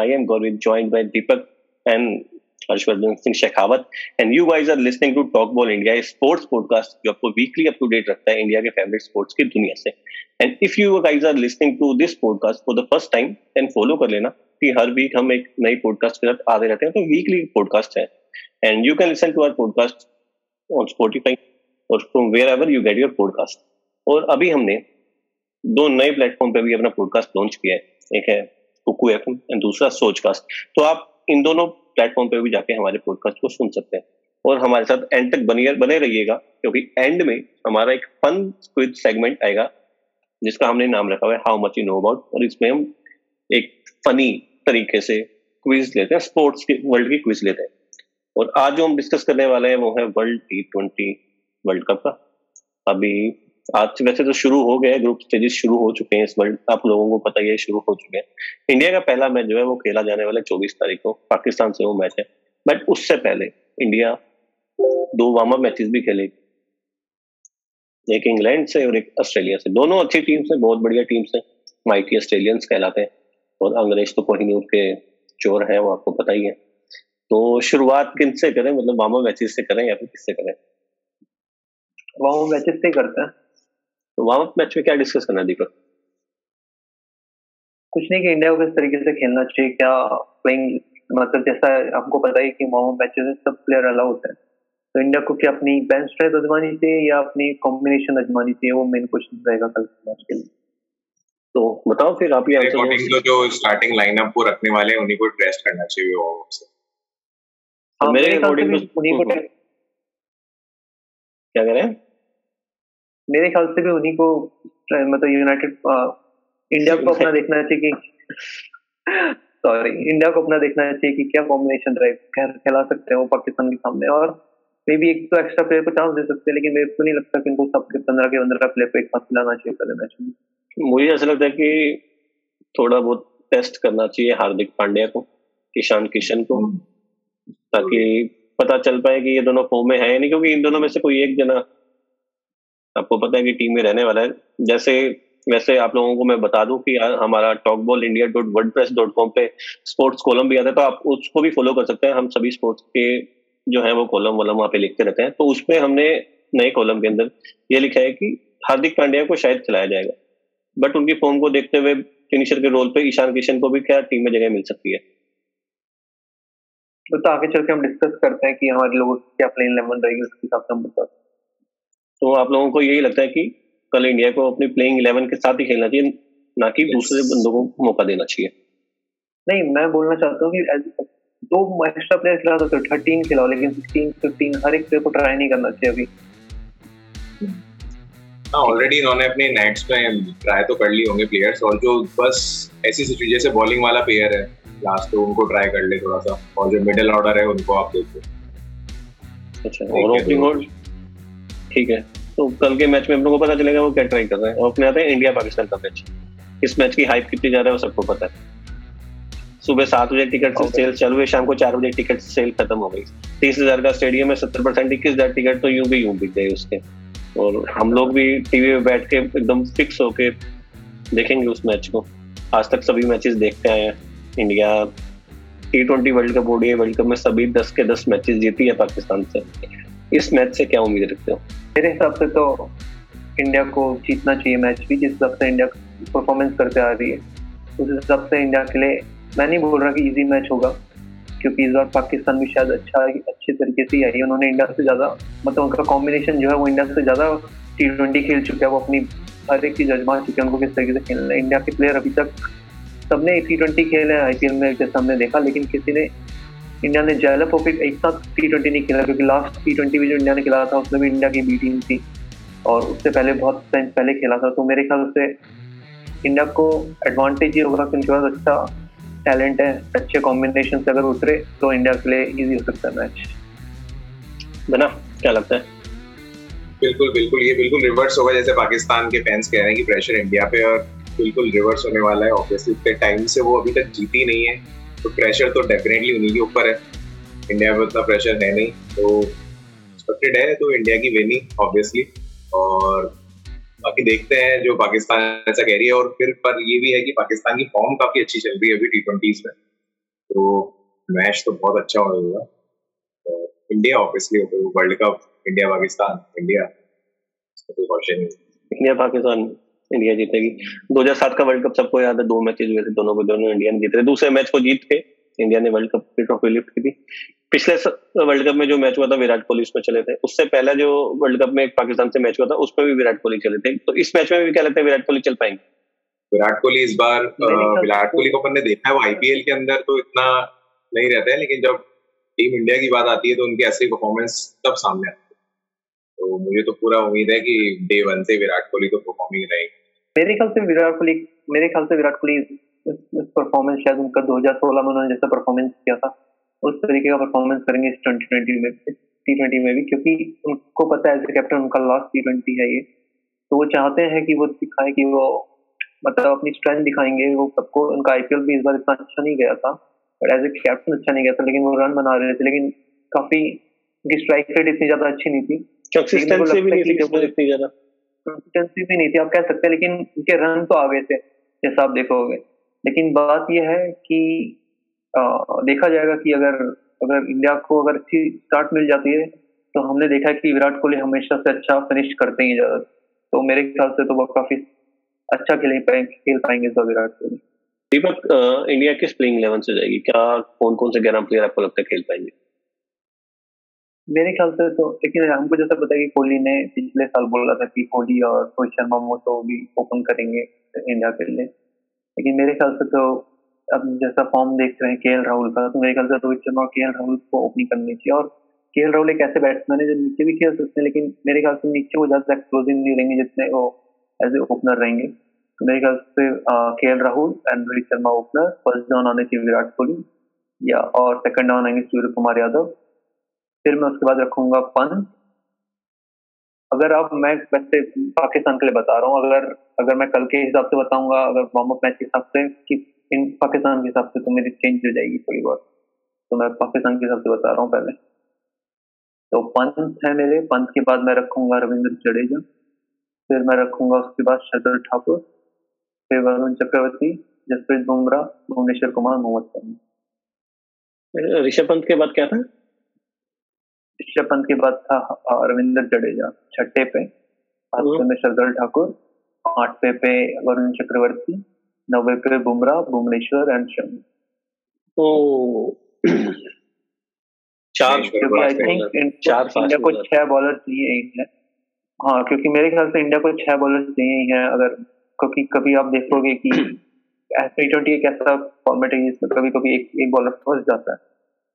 I am Gaurav, joined by Deepak and Harshvardhan Singh Shekhawat and you guys are listening to Talk Ball India sports podcast जो आपको weekly up to date रखता है India के favourite sports की दुनिया से. And if you guys are listening to this podcast for the first time then follow कर लेना कि हर वीक हम एक नई पॉडकास्ट के साथ आते रहते हैं तो वीकली पॉडकास्ट है. And you can listen to our podcast on Spotify और from wherever you get your podcast और अभी हमने दो नए प्लेटफॉर्म पे भी अपना पॉडकास्ट लॉन्च किया है. एक है? कुकू एफ़ एंड दूसरा सोचकास्ट तो आप इन दोनों प्लेटफॉर्म पे भी जाके हमारे पॉडकास्ट को सुन सकते हैं। और हमारे साथ एंड तक बने बने रहिएगा, क्योंकि एंड में हमारा एक फन क्विज सेगमेंट आएगा, जिसका हमने नाम रखा हुआ है how much you know about और इसमें हम एक फनी तरीके से क्विज लेते हैं स्पोर्ट्स के वर्ल्ड की क्विज लेते हैं। और आज जो हम डिस्कस करने वाले हैं, वो है world T twenty world cup का। अभी आज वैसे तो शुरू हो गए ग्रुप स्टेजेस शुरू हो चुके हैं इस वर्ल्ड, आप लोगों को पता ही है, शुरू हो चुके हैं। इंडिया का पहला मैच जो है वो खेला जाने वाला है चौबीस तारीख को, पाकिस्तान से वो मैच है। बट उससे पहले इंडिया दो वार्म अप मैचेस भी खेले। एक इंग्लैंड से और एक ऑस्ट्रेलिया से। दोनों अच्छी टीम्स है, बहुत बढ़िया टीम्स है। माइटी ऑस्ट्रेलियंस कहलाते हैं। और अंग्रेज़ तो कोहिनूर के चोर है, वो आपको पता ही है। तो शुरुआत किन से करें? मतलब वार्म अप मैचेस से करें या फिर किससे करें? वार्म अप मैचेस से करते हैं। तो वार्म अप मैच में क्या डिस्कस करना दीपक? कुछ नहीं कि इंडिया को किस तरीके से खेलना चाहिए क्या प्लेइंग मतलब जैसा आपको पता ही कि वार्म अप मैचेस में सब प्लेयर अलाउ होते हैं। तो इंडिया को क्या अपनी बेंच स्ट्रेंथ आजमानी चाहिए या अपनी कॉम्बिनेशन आजमानी चाहिए वो मेन क्वेश्चन रहेगा कल मैच के लिए। तो बताओ फिर आप ये अकॉर्डिंग तो जो स्टार्टिंग लाइनअप को रखने वाले हैं उन्हीं को टेस्ट करना चाहिए वो से। तो मेरे अकॉर्डिंग उन्हीं को क्या करें मेरे ख्याल से भी उन्हीं को मतलब यूनाइटेड इंडिया को अपना देखना चाहिए कि सॉरी इंडिया को अपना देखना चाहिए कि क्या कॉम्बिनेशन रहे खेला सकते हैं वो पाकिस्तान के सामने और मे भी एक तो एक्स्ट्रा प्लेयर को चांस दे सकते हैं लेकिन मेरे को नहीं लगता कि इनको सबके पंद्रह के पंद्रह प्लेयर को एक साथ खिलाना चाहिए पहले मैच में मुझे ऐसा लगता है कि थोड़ा बहुत टेस्ट करना चाहिए हार्दिक पांड्या को किशान किशन को हम्म। ताकि पता चल पाए कि ये दोनों फॉर्म में है नहीं क्योंकि इन दोनों में से कोई एक जना आपको पता है कि टीम में रहने वाला है। जैसे, वैसे आप लोगों को मैं बता दूँ कि हमारा Talk Ball India dot WordPress dot com पे स्पोर्ट्स कॉलम भी आता है तो आप उसको भी फॉलो कर सकते हैं। हम सभी स्पोर्ट्स के जो है वो कॉलम वॉलम वहाँ पे लिखते रहते हैं। तो उसमें हमने नए कॉलम के अंदर ये लिखा है कि हार्दिक पांड्या को शायद खिलाया जाएगा। बट उनकी फॉर्म को देखते हुए फिनिशर के रोल पे ईशान किशन को भी क्या टीम में जगह मिल सकती है। तो आगे चल के हम डिस्कस करते हैं कि हमारे लोगों की क्या प्लेन इलेवन रहेगी, उसके हिसाब से हम बता तो आप लोगों को यही लगता है कि कल इंडिया को अपनी प्लेइंग इलेवन के साथ ही खेलना चाहिए ना कि दूसरे बंदों को मौका देना चाहिए। नहीं मैं बोलना चाहता हूँ कि दो एक्स्ट्रा प्लेयर खिला सकते हो थर्टीन खिलाओ लेकिन सिक्सटीन फिफ्टीन हर एक प्लेयर को ट्राई नहीं करना चाहिए अभी। ऑलरेडी हाँ, इन्होंने अपने नेट्स में ट्राई तो कर ली होंगे प्लेयर्स और जो बस ऐसी सिचुएशन जैसे बॉलिंग वाला प्लेयर है लास्ट तो उनको ट्राई कर ले थोड़ा सा और जो मिडिल ऑर्डर है उनको आप देखो। अच्छा और ओपनिंग ठीक है। तो कल के मैच में हम लोगों को पता चलेगा वो क्या ट्राई कर रहे हैं। और अपने आते हैं इंडिया पाकिस्तान का मैच इस मैच की हाइप कितनी ज़्यादा है वो सबको पता है। सुबह सात बजे टिकट से सेल चालू हुए शाम को चार बजे टिकट सेल खत्म हो गई। तीस हज़ार का स्टेडियम में सत्तर परसेंट इक्कीस हज़ार टिकट तो यूँ भी यूँ बिक गए उसके। और हम लोग भी टीवी पे बैठ के एकदम फिक्स होके देखेंगे उस मैच को। आज तक सभी मैचेस देखते आए हैं। India T twenty world cup ODI world cup में सभी दस के दस मैचेस जीती है पाकिस्तान से। इस मैच से क्या उम्मीद रखते हो? मेरे हिसाब से तो इंडिया को जीतना चाहिए मैच भी, जिस हिसाब से इंडिया परफॉर्मेंस करते आ रही है। उस हिसाब से इंडिया के लिए मैं नहीं बोल रहा कि इजी मैच होगा, क्योंकि इस बार पाकिस्तान भी शायद अच्छा अच्छे तरीके से आई है। उन्होंने इंडिया से ज़्यादा मतलब उनका कॉम्बिनेशन जो है वो इंडिया से ज़्यादा टी ट्वेंटी खेल चुका है। वो अपनी हर एक चीज़ आजमा चुके हैं उनको किस तरीके से खेलना है। इंडिया के प्लेयर अभी तक सबने टी ट्वेंटी खेले हैं एल में, जैसे हमने देखा, लेकिन किसी ने इंडिया ने डेवलप होकर एक साथ टी ट्वेंटी नहीं खेला, क्योंकि लास्ट टी ट्वेंटी भी जो इंडिया ने खेला था, उसमें भी इंडिया की बी टीम थी। और उससे पहले बहुत टाइम पहले खेला था तो मेरे ख्याल से इंडिया को एडवांटेज ये होगा कि उनके पास अच्छा टैलेंट है, अच्छे कॉम्बिनेशन से अगर उतरे तो इंडिया के लिए इजी हो सकता है मैच बना, क्या लगता है? बिल्कुल बिल्कुल, ये बिल्कुल रिवर्स होगा, जैसे पाकिस्तान के फैंस कह रहे हैं कि प्रेशर इंडिया पे और बिल्कुल रिवर्स होने वाला है ऑब्वियसली टाइम से वो अभी तक जीती नहीं है। तो प्रेशर तो डेफिनेटली उन्हीं के ऊपर है। इंडिया में उतना प्रेशर है नहीं तो एक्सपेक्टेड है तो इंडिया की विनिंग ऑब्वियसली और बाकी देखते हैं जो पाकिस्तान ऐसा कह रही है, और फिर पर ये भी है कि पाकिस्तान की फॉर्म काफ़ी अच्छी चल रही है अभी टी ट्वेंटीज में। तो मैच तो बहुत अच्छा होगा India obviously world cup India Pakistan India India Pakistan India जीतेगी 2007 का वर्ल्ड कप सबको याद है दो मैचेस हुए थे दोनों को दोनों इंडिया ने जीते दूसरे मैच को जीत के इंडिया ने वर्ल्ड कप की ट्रॉफी लिफ्ट की थी। पिछले वर्ल्ड कप में जो मैच हुआ था विराट कोहली उसमें चले थे। उससे पहले जो वर्ल्ड कप में पाकिस्तान से मैच हुआ था उसमें भी विराट कोहली चले थे। तो इस मैच में भी क्या लगता है विराट कोहली चल पाएँगे? विराट कोहली इस बार विराट कोहली को अपन ने देखा है वो आईपीएल के अंदर तो इतना नहीं रहता है लेकिन जब टीम इंडिया की बात आती है तो उनकी असली परफॉर्मेंस तब सामने आती है। तो मुझे तो पूरा उम्मीद है कि डे वन से विराट कोहली तो परफॉर्मिंग रहेगी। मेरे ख्याल से विराट कोहली मेरे ख्याल से विराट कोहली परफॉर्मेंस शायद उनका 2016 में उन्होंने जैसा परफॉर्मेंस किया था उस तरीके का परफॉर्मेंस करेंगे इस ट्वेंटी ट्वेंटी में टी ट्वेंटी में भी क्योंकि उनको पता है एज ए कैप्टन उनका लास्ट टी ट्वेंटी है ये। तो वो चाहते हैं कि वो दिखाए कि वो मतलब अपनी स्ट्रेंथ दिखाएँगे वो सबको उनका आईपीएल भी इस बार इतना अच्छा नहीं गया था बट एज ए कैप्टन अच्छा नहीं गया था लेकिन वो रन बना रहे थे लेकिन काफ़ी उनकी स्ट्राइक रेट इतनी ज़्यादा अच्छी नहीं थी। कंसिस्टेंसी भी नहीं थी इतनी ज़्यादा। कंसिस्टेंसी भी नहीं थी आप कह सकते हैं लेकिन उनके रन तो आ गए थे जैसा आप देखोगे। लेकिन बात यह है कि आ, देखा जाएगा कि अगर अगर इंडिया को अगर अच्छी स्टार्ट मिल जाती है तो हमने देखा कि विराट कोहली हमेशा से अच्छा फिनिश करते ही ज़्यादा। तो मेरे ख्याल से तो वो काफ़ी अच्छा खेल पाएँगे खेल पाएँगे विराट कोहली। दीपक इंडिया किस प्लेइंग इलेवन से जाएगी? क्या कौन कौन से ग्यारह प्लेयर आपको लगता है खेल पाएँगे? मेरे ख्याल से तो लेकिन हमको जैसा पता है कि कोहली ने पिछले साल बोला था कि कोहली और रोहित शर्मा तो भी ओपन करेंगे इंडिया के लिए। लेकिन मेरे ख्याल से तो अब जैसा फॉर्म देख रहे हैं के राहुल का तो मेरे ख्याल से रोहित शर्मा और के राहुल को ओपनिंग करनी चाहिए। और के राहुल एक ऐसे बैट्समैन है जो नीचे भी खेल सकते हैं, लेकिन मेरे ख्याल से नीचे वो ज़्यादा एक्सप्लोजिव नहीं रहेंगे जितने वो एज ए ओपनर रहेंगे। तो मेरे ख्याल से K Rahul and Rohit Sharma opener first down आने चाहिए विराट कोहली, या और सेकंड डाउन आएँगे सूर्य कुमार यादव। फिर मैं उसके बाद रखूँगा पंत अगर आप मैं वैसे पाकिस्तान के लिए बता रहा हूँ, अगर अगर मैं कल के हिसाब से बताऊँगा, अगर वार्म अप मैच के हिसाब से, कि इन पाकिस्तान के हिसाब से तो मेरी चेंज हो जाएगी थोड़ी बहुत। तो मैं पाकिस्तान के हिसाब से बता रहा हूँ पहले। तो पंत है मेरे। पंत के बाद मैं रखूँगा रविंद्र जडेजा। फिर मैं रखूँगा उसके बाद शरद ठाकुर। फिर वरुण चक्रवर्ती, जसप्रीत बुमराह, भुवनेश्वर कुमार, मोहम्मद शर्मा ऋषभ पंत के बाद क्या था? ऋषभ पंत के बाद था रविंद्र जडेजा छठे पे सातवें हम्म। में शरदल ठाकुर आठवें पे वरुण चक्रवर्ती नब्बे पे बुमराह भुवनेश्वर एंड शमी। चार आई थिंक चार इंडिया को छह बॉलर चाहिए ही है। हाँ क्योंकि मेरे ख्याल से इंडिया को छह बॉलर चाहिए ही है अगर क्योंकि कभी आप देखोगे कि टी ट्वेंटी एक ऐसा फॉर्मेट है जिसमें कभी कभी एक एक बॉलर फंस जाता है।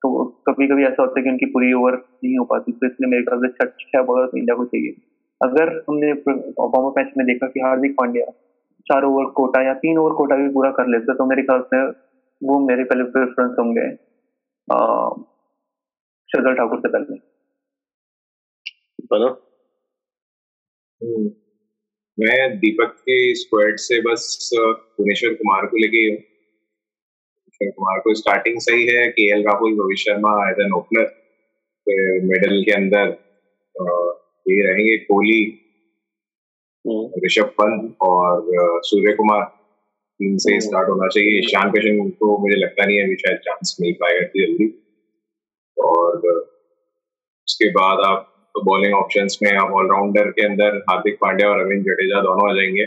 तो कभी कभी ऐसा होता है कि उनकी पूरी ओवर नहीं हो पाती तो इसलिए मेरे ख्याल से छठ छह बॉलर तो इंडिया को चाहिए। अगर हमने वार्म मैच में देखा कि हार्दिक पांड्या चार ओवर कोटा या तीन ओवर कोटा भी पूरा कर लेते तो मेरे ख्याल से वो मेरे पहले प्रेफरेंस होंगे शरदल ठाकुर से पहले। हम्म, मैं दीपक के स्क्वाड से बस भुवनेश्वर कुमार को लेके भुवनेश्वर कुमार को स्टार्टिंग सही है K L Rahul Rohit Sharma as an opener middle के अंदर ये रहेंगे कोहली हम्म। ऋषभ पंत और सूर्य कुमार। टीम से स्टार्ट। होना चाहिए। ईशान किशन को मुझे लगता नहीं है अभी शायद चांस मिल पाएगा इतनी जल्दी। और उसके बाद आप तो बॉलिंग ऑप्शंस में आप ऑलराउंडर के अंदर हार्दिक पांड्या और रविंद्र जडेजा दोनों आ जाएँगे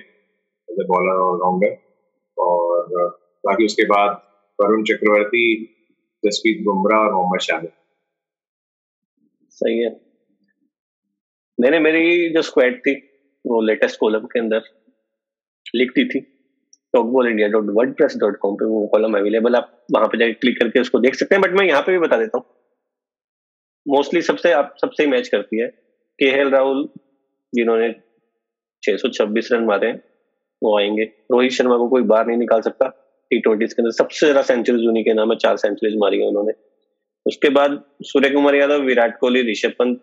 एज ए बॉलर ऑलराउंडर और बाकी उसके बाद वरुण चक्रवर्ती जसप्रीत बुमराह और मोहम्मद शामी सही है। मैंने मेरी जो स्क्वाड थी, वो लेटेस्ट कॉलम के अंदर लिखती थी। Talk Ball India dot WordPress dot com पे वो कॉलम अवेलेबल आप वहाँ पे जाके क्लिक करके उसको देख सकते हैं बट मैं यहाँ पे भी बता देता हूँ। मोस्टली सबसे, आप सबसे मैच करती है। के एल राहुल जिन्होंने 626 रन मारे हैं, वो आएँगे। रोहित शर्मा को कोई बाहर नहीं निकाल सकता। टी ट्वेंटी के अंदर। सबसे ज़्यादा सेंचुरीज उन्हीं के नाम है, चार सेंचुरीज मारी है उन्होंने। उसके बाद सूर्य कुमार यादव, विराट कोहली, ऋषभ पंत,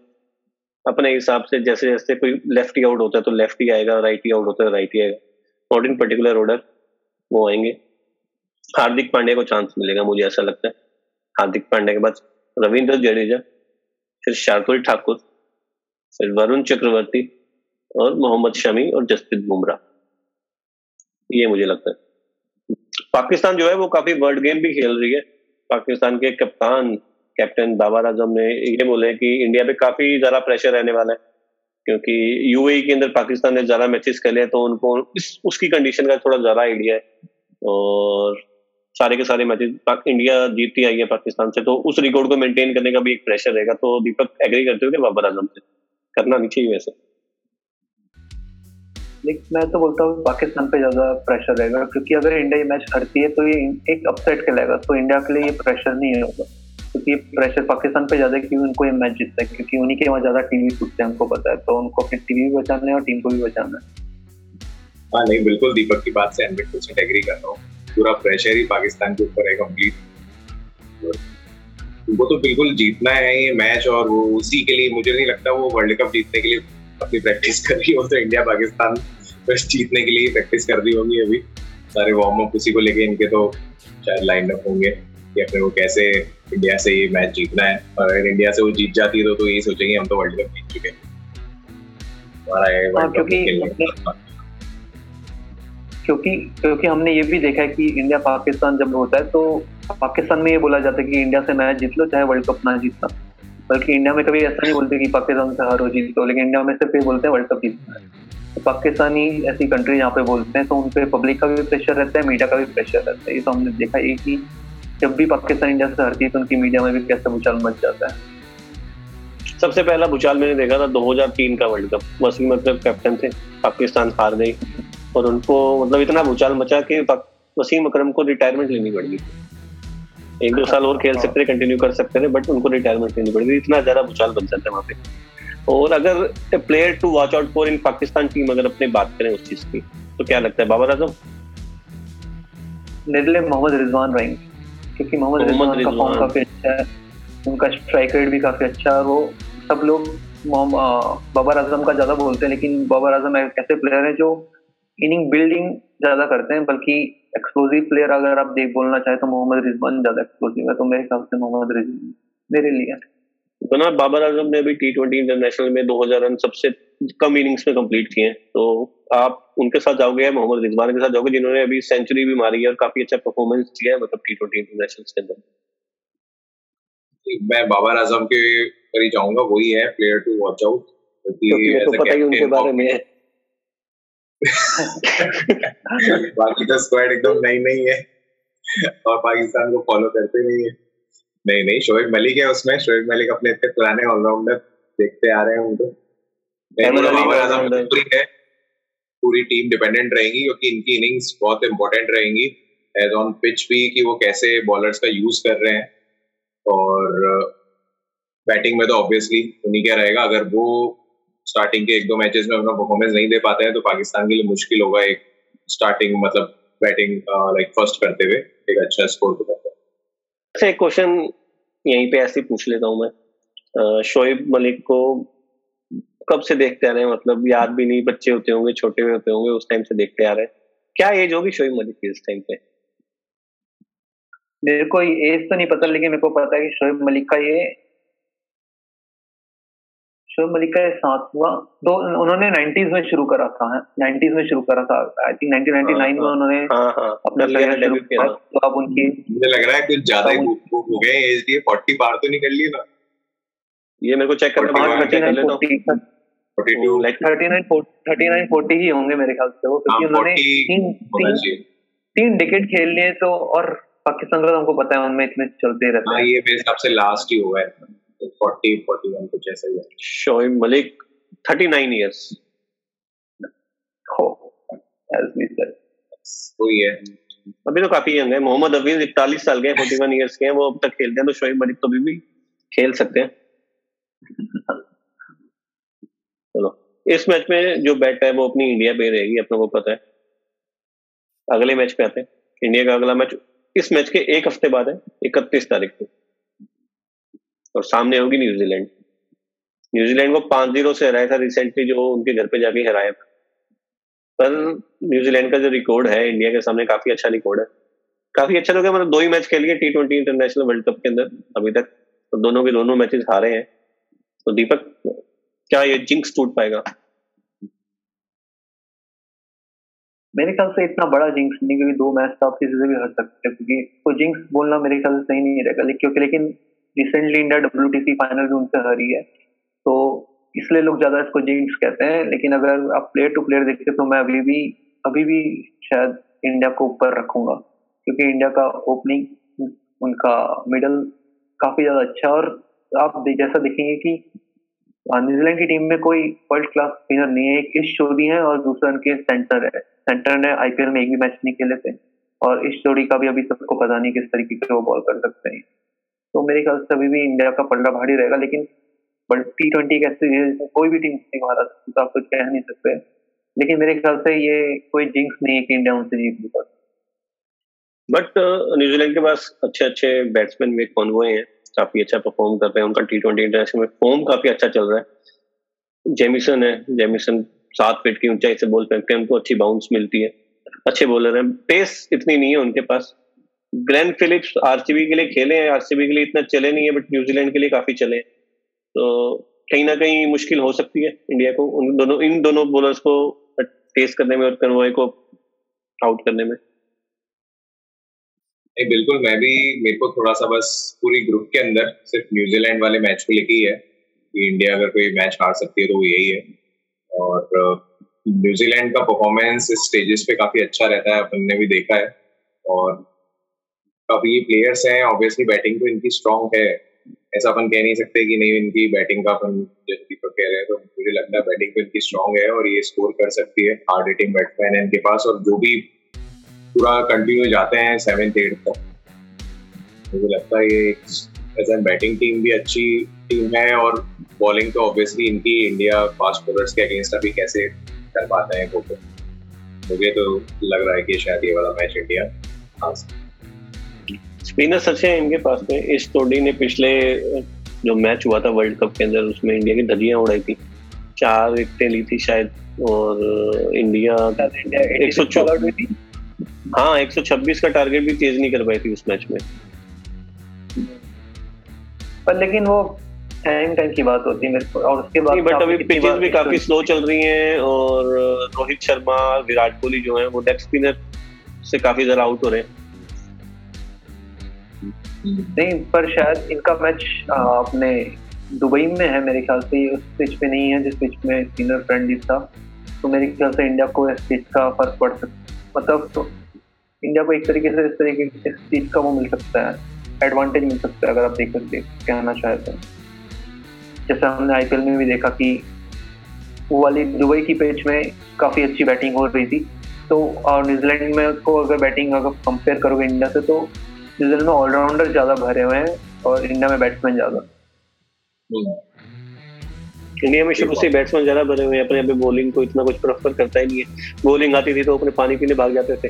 अपने हिसाब से जैसे जैसे कोई लेफ़्ट ही आउट होता है तो लेफ़्ट ही आएगा राइट ही आउट होता है राइट ही आएगा। नॉट इन पर्टिकुलर ऑर्डर वो आएँगे। हार्दिक पांड्या को चांस मिलेगा, मुझे ऐसा लगता है। हार्दिक पांड्या के बाद रविंद्र जडेजा, फिर शार्दुल ठाकुर, फिर वरुण चक्रवर्ती और मोहम्मद शमी और जसप्रीत बुमराह। ये मुझे लगता है। पाकिस्तान जो है वो काफ़ी वर्ल्ड गेम भी खेल रही है। पाकिस्तान के कप्तान, कैप्टन बाबर आज़म ने ये बोले कि इंडिया पे काफ़ी ज़्यादा प्रेशर रहने वाला है, क्योंकि यूएई के अंदर पाकिस्तान ने ज़्यादा मैचेस खेले तो उनको इस, उसकी कंडीशन का थोड़ा ज़्यादा आइडिया है। और सारे के सारे मैचेस इंडिया जीतती आई है पाकिस्तान से तो उस रिकॉर्ड को मेंटेन करने का भी एक प्रेशर रहेगा तो दीपक एग्री करते हो क्या बाबर आज़म से? करना नहीं चाहिए वैसे। मैं तो बोलता हूँ, पाकिस्तान पे ज़्यादा प्रेशर रहेगा, क्योंकि अगर इंडिया ये मैच हारती है तो ये एक अपसेट खेलेगा। तो इंडिया के लिए ये प्रेशर नहीं होगा। क्योंकि प्रेशर पाकिस्तान पे ज़्यादा क्योंकि उनको ये मैच जीतता है, क्योंकि उन्हीं के वहाँ ज़्यादा टीवी टूटते हैं उनको पता है। तो उनको अपनी टीवी भी बचाना है और टीम को भी बचाना है। हाँ नहीं, बिल्कुल दीपक की बात से हंड्रेड परसेंट एग्री कर रहा हूँ। पूरा प्रेशर ही पाकिस्तान के ऊपर है कंप्लीट उनको तो बिल्कुल जीतना है ये मैच और वो उसी के लिए, मुझे नहीं लगता वो वर्ल्ड कप जीतने के लिए अपनी प्रैक्टिस कर रही हो तो इंडिया पाकिस्तान बस जीतने के लिए प्रैक्टिस कर रही होगी अभी। सारे वार्म अप उसी को लेके इनके तो शायद लाइन अप होंगे या फिर वो कैसे इंडिया से ये मैच जीतना है। और अगर इंडिया से वो जीत जाती है तो, तो यही सोचेंगे हम तो वर्ल्ड कप जीत चुके हैं। हाँ, क्योंकि क्योंकि क्योंकि हमने ये भी देखा है कि इंडिया पाकिस्तान जब होता है तो पाकिस्तान में ये बोला जाता है कि इंडिया से मैच जीत लो चाहे वर्ल्ड कप ना जीतना बल्कि इंडिया में कभी ऐसा नहीं बोलते कि पाकिस्तान से हारो जीत लो लेकिन इंडिया में सिर्फ़ ये बोलते हैं वर्ल्ड कप जीतना। है तो पाकिस्तानी ऐसी कंट्री यहाँ पे बोलते हैं तो उन पर पब्लिक का भी प्रेशर रहता है मीडिया का भी प्रेशर रहता है। ये तो हमने देखा एक ही जब भी पाकिस्तान इंडिया से हारती है तो उनकी मीडिया में भी कैसे भूचाल मच जाता है। सबसे पहला भूचाल मैंने देखा था 2003 का world cup Wasim Akram captain थे पाकिस्तान हार गई और उनको मतलब इतना भूचाल मचा कि वसीम अकरम को रिटायरमेंट लेनी पड़ गई एक दो साल और खेल सकते थे कंटिन्यू कर सकते थे बट उनको रिटायरमेंट लेनी पड़ी इतना ज़्यादा भूचाल बन जाता है वहाँ पे। और अगर player to watch out for in Pakistan team अगर अपने बात करें उस चीज़ की तो क्या लगता है बाबर आज़म? मेरे मोहम्मद रिजवान रहेंगे क्योंकि मोहम्मद रिजवान का फॉर्म काफ़ी अच्छा है। उनका स्ट्राइक रेट भी काफ़ी अच्छा है। वो सब लोग बाबर आज़म का ज़्यादा बोलते हैं लेकिन बाबर आज़म ऐसे प्लेयर है जो इनिंग बिल्डिंग ज़्यादा करते हैं बल्कि एक्सप्लोजिव प्लेयर अगर आप देख बोलना चाहे तो मोहम्मद रिजवान ज़्यादा एक्सप्लोजिव है तो मेरे हिसाब से मोहम्मद रिजवान मेरे लिए तो बाबर आज़म ने अभी टी ट्वेंटी इंटरनेशनल में 2000 रन सबसे कम इनिंग्स में कंप्लीट किए तो आप उनके साथ जाओगे महोम्मद रिजवान के साथ जाओगे जिन्होंने अभी सेंचुरी भी मारी है और काफ़ी अच्छा परफॉर्मेंस दिया है मतलब टी ट्वेंटी इंटरनेशनल के अंदर। मैं बाबर आज़म के ही जाऊँगा वही है प्लेयर टू वॉच आउट क्योंकि तो पता ही उनके बारे में है। बाकी तो स्क्वाड एकदम नई नहीं है। और पाकिस्तान को फॉलो करते नहीं है। नहीं नहीं शोएब मलिक है उसमें। शोएब मलिक अपने इतने पुराने ऑलराउंडर देखते आ रहे हैं उनको। पूरी है। पूरी टीम डिपेंडेंट रहेगी क्योंकि इनकी इनिंग्स बहुत इंपॉर्टेंट रहेंगी। एज ऑन पिच भी कि वो कैसे बॉलर्स का यूज़ कर रहे हैं। और बैटिंग में तो ऑब्वियसली उन्हीं क्या रहेगा। अगर वो स्टार्टिंग के एक दो मैचेस में अपना परफॉर्मेंस नहीं दे पाते हैं तो पाकिस्तान के लिए मुश्किल होगा एक स्टार्टिंग मतलब बैटिंग लाइक फ़र्स्ट करते हुए एक अच्छा स्कोर को करते अच्छा एक क्वेश्चन यहीं पे ऐसे पूछ लेता हूँ मैं। शोएब मलिक को कब से देखते आ रहे हैं? मतलब याद भी नहीं बच्चे होते होंगे छोटे हुए होते होंगे उस टाइम से देखते आ रहे हैं। क्या एज होगी शोएब मलिक की इस टाइम पे? मेरे को एज तो नहीं पता लेकिन मेरे को पता है कि शोएब मलिक का ये शोएब मलिक का साथ हुआ। दो उन्होंने 90s में शुरू करा था 90s में शुरु करा था। आई थिंक 1999 में हाँ, उन्होंने हाँ, हाँ, अपना करियर शुरू किया। तो अब उनकी मुझे लग रहा है कुछ ज़्यादा ही हो गए एज लिए। 40 पार तो नहीं कर लिए ना। ये मेरे को चेक करना पड़ेगा चेक कर लेता हूँ। लाइक थर्टी फोर्टी ही होंगे मेरे ख्याल से वो क्योंकि हाँ, उन्होंने तीन तीन डिकेट खेल लिए तो और पाकिस्तान का तो हमको पता है उनमें इतने चलते रहते हाँ, हैं। ये मेरे हिसाब से लास्ट ही हुआ है। फोर्टी फोर्टी वन कुछ ऐसा ही Shoaib Malik thirty nine years वही है। अभी तो काफ़ी यंग है। मोहम्मद हफीज इकतालीस साल के फोर्टी वन ईयर्स के हैं। वो अब तक खेलते हैं तो शोएब मलिक तो अभी भी खेल सकते हैं। चलो। इस मैच में जो बैट है वो अपनी इंडिया पे रहेगी अपने को पता है। अगले मैच पे आते हैं। इंडिया का अगला मैच इस मैच के एक हफ़्ते बाद है इकतीस तारीख को। और सामने होगी न्यूजीलैंड न्यूजीलैंड को पाँच ज़ीरो से हराया था रिसेंटली जो उनके घर पे जाके हराया था। पर न्यूजीलैंड का जो रिकॉर्ड है इंडिया के सामने काफ़ी अच्छा रिकॉर्ड है। काफ़ी अच्छा लोग मतलब दो ही मैच खेल T twenty international world cup के अंदर, अभी तक। तो दोनों के दोनों मैचेस हारे हैं। तो दीपक, क्या ये जिंक्स टूट पाएगा? मेरे ख्याल से इतना बड़ा जिंक्स नहीं, क्योंकि दो मैच तो आप किसी से भी हर सकते हैं, क्योंकि तो जिंक्स बोलना मेरे ख्याल से सही नहीं रहेगा। क्योंकि, लेकिन रिसेंटली इंडिया डब्ल्यू फाइनल भी उनसे हारी है। तो इसलिए लोग ज़्यादा इसको जिंक्स कहते हैं, लेकिन अगर आप प्लेयर टू प्लेयर देखते तो मैं अभी भी अभी भी शायद इंडिया को ऊपर रखूँगा, क्योंकि इंडिया का ओपनिंग उनका मिडल काफ़ी ज़्यादा अच्छा और आप जैसा देखेंगे कि न्यूजीलैंड की टीम में कोई वर्ल्ड क्लास स्पिनर नहीं है। एक इस चोरी है और दूसरा उनके सेंटर है। सेंटर ने आईपीएल में एक भी मैच नहीं खेले थे। और इस चोरी का भी अभी सबको पता नहीं किस तरीके से वो बॉल कर सकते हैं। तो मेरे ख्याल से अभी भी इंडिया का पलड़ा भारी रहेगा, लेकिन टी ट्वेंटी कैसे कोई भी टीम नहीं मारा तो आप कुछ कह नहीं सकते। लेकिन मेरे ख्याल से ये कोई जिंक्स नहीं है कि इंडिया उनसे जीत भी सकता बट न्यूजीलैंड के पास अच्छे अच्छे बैट्समैन में कॉन्वोए हैं? काफ़ी अच्छा परफॉर्म कर रहे हैं, उनका टी ट्वेंटी इंटरनेशनल में फॉर्म काफ़ी अच्छा चल रहा है। जेमिसन है जेमिसन सात फीट की ऊंचाई से बोल फेंकते हैं उनको अच्छी बाउंस मिलती है। अच्छे बॉलर हैं पेस इतनी नहीं है उनके पास। ग्रैंड फिलिप्स आरसीबी के लिए खेले हैं। आरसीबी के लिए इतना चले नहीं है बट न्यूजीलैंड के लिए काफ़ी चले हैं। तो कहीं ना कहीं मुश्किल हो सकती है इंडिया को उन दोनों, इन दोनों बॉलर्स को फेस करने में और कन्वॉय को आउट करने में। नहीं, बिल्कुल, मैं भी, मेरे को थोड़ा सा बस पूरी ग्रुप के अंदर सिर्फ़ न्यूजीलैंड वाले मैच को लेके ही है कि इंडिया अगर कोई मैच हार सकती है तो वो यही है। और न्यूजीलैंड का परफॉर्मेंस इस स्टेजेस पे काफ़ी अच्छा रहता है, अपन ने भी देखा है। और काफ़ी प्लेयर्स हैं ऑब्वियसली बैटिंग तो इनकी स्ट्रांग है। ऐसा अपन कह नहीं सकते कि नहीं, इनकी बैटिंग का अपन दीपक कह रहे हैं तो मुझे लगता है बैटिंग तो इनकी स्ट्रांग है और ये स्कोर कर सकती है। हार्ड हिटिंग बैट्समैन है इनके पास और जो भी पूरा कंटिन्यू जाते हैं सेवेंथ एट तक। मुझे लगता है ये एज एन बैटिंग टीम भी अच्छी टीम है और बॉलिंग तो ऑब्वियसली इनकी इंडिया फास्ट बॉलर्स के अगेंस्ट अभी कैसे कर पाते हैं कोको मुझे तो लग रहा है कि शायद ये वाला मैच इंडिया हार स्पिनर्स अच्छे हैं इनके पास में इस टोडी ने पिछले जो मैच हुआ था वर्ल्ड कप के अंदर उसमें इंडिया की धजियाँ उड़ाई थी। चार विकेटें ली थी शायद और इंडिया एक सौ हाँ 126 का टारगेट भी चेज नहीं कर पाई थी उस मैच में। पर लेकिन वो टाइम टाइम की बात होती है मेरे को और उसके बाद बट अभी पिचेस भी काफ़ी स्लो चल रही हैं और रोहित शर्मा विराट कोहली जो है वो डेथ स्पिनर से काफ़ी ज़्यादा आउट हो रहे हैं। नहीं, पर शायद इनका मैच अपने दुबई में है मेरे ख्याल से उस पिच पे नहीं है, जिस पिच में स्पिनर फ्रेंडली था। तो मेरे ख्याल से इंडिया को इस पिच का फ़र्क पड़ सकता मतलब तो इंडिया को एक तरीके से इस तरीके इस चीज़ का वो मिल सकता है एडवांटेज मिल सकता है, अगर आप देख सकते कहना चाहे तो। जैसे हमने आईपीएल में भी देखा कि वो वाली दुबई की पिच में काफ़ी अच्छी बैटिंग हो रही थी। तो और न्यूजीलैंड में को अगर बैटिंग अगर कंपेयर करोगे इंडिया से तो न्यूजीलैंड में ऑलराउंडर ज़्यादा भरे हुए हैं और इंडिया में बैट्समैन ज़्यादा। इंडिया में शुरू से बैट्समैन ज़्यादा भरे हुए हैं, अपने अपने बॉलिंग को इतना कुछ प्रेफर करता ही नहीं है। बॉलिंग आती थी तो अपने पानी पीने भाग जाते थे।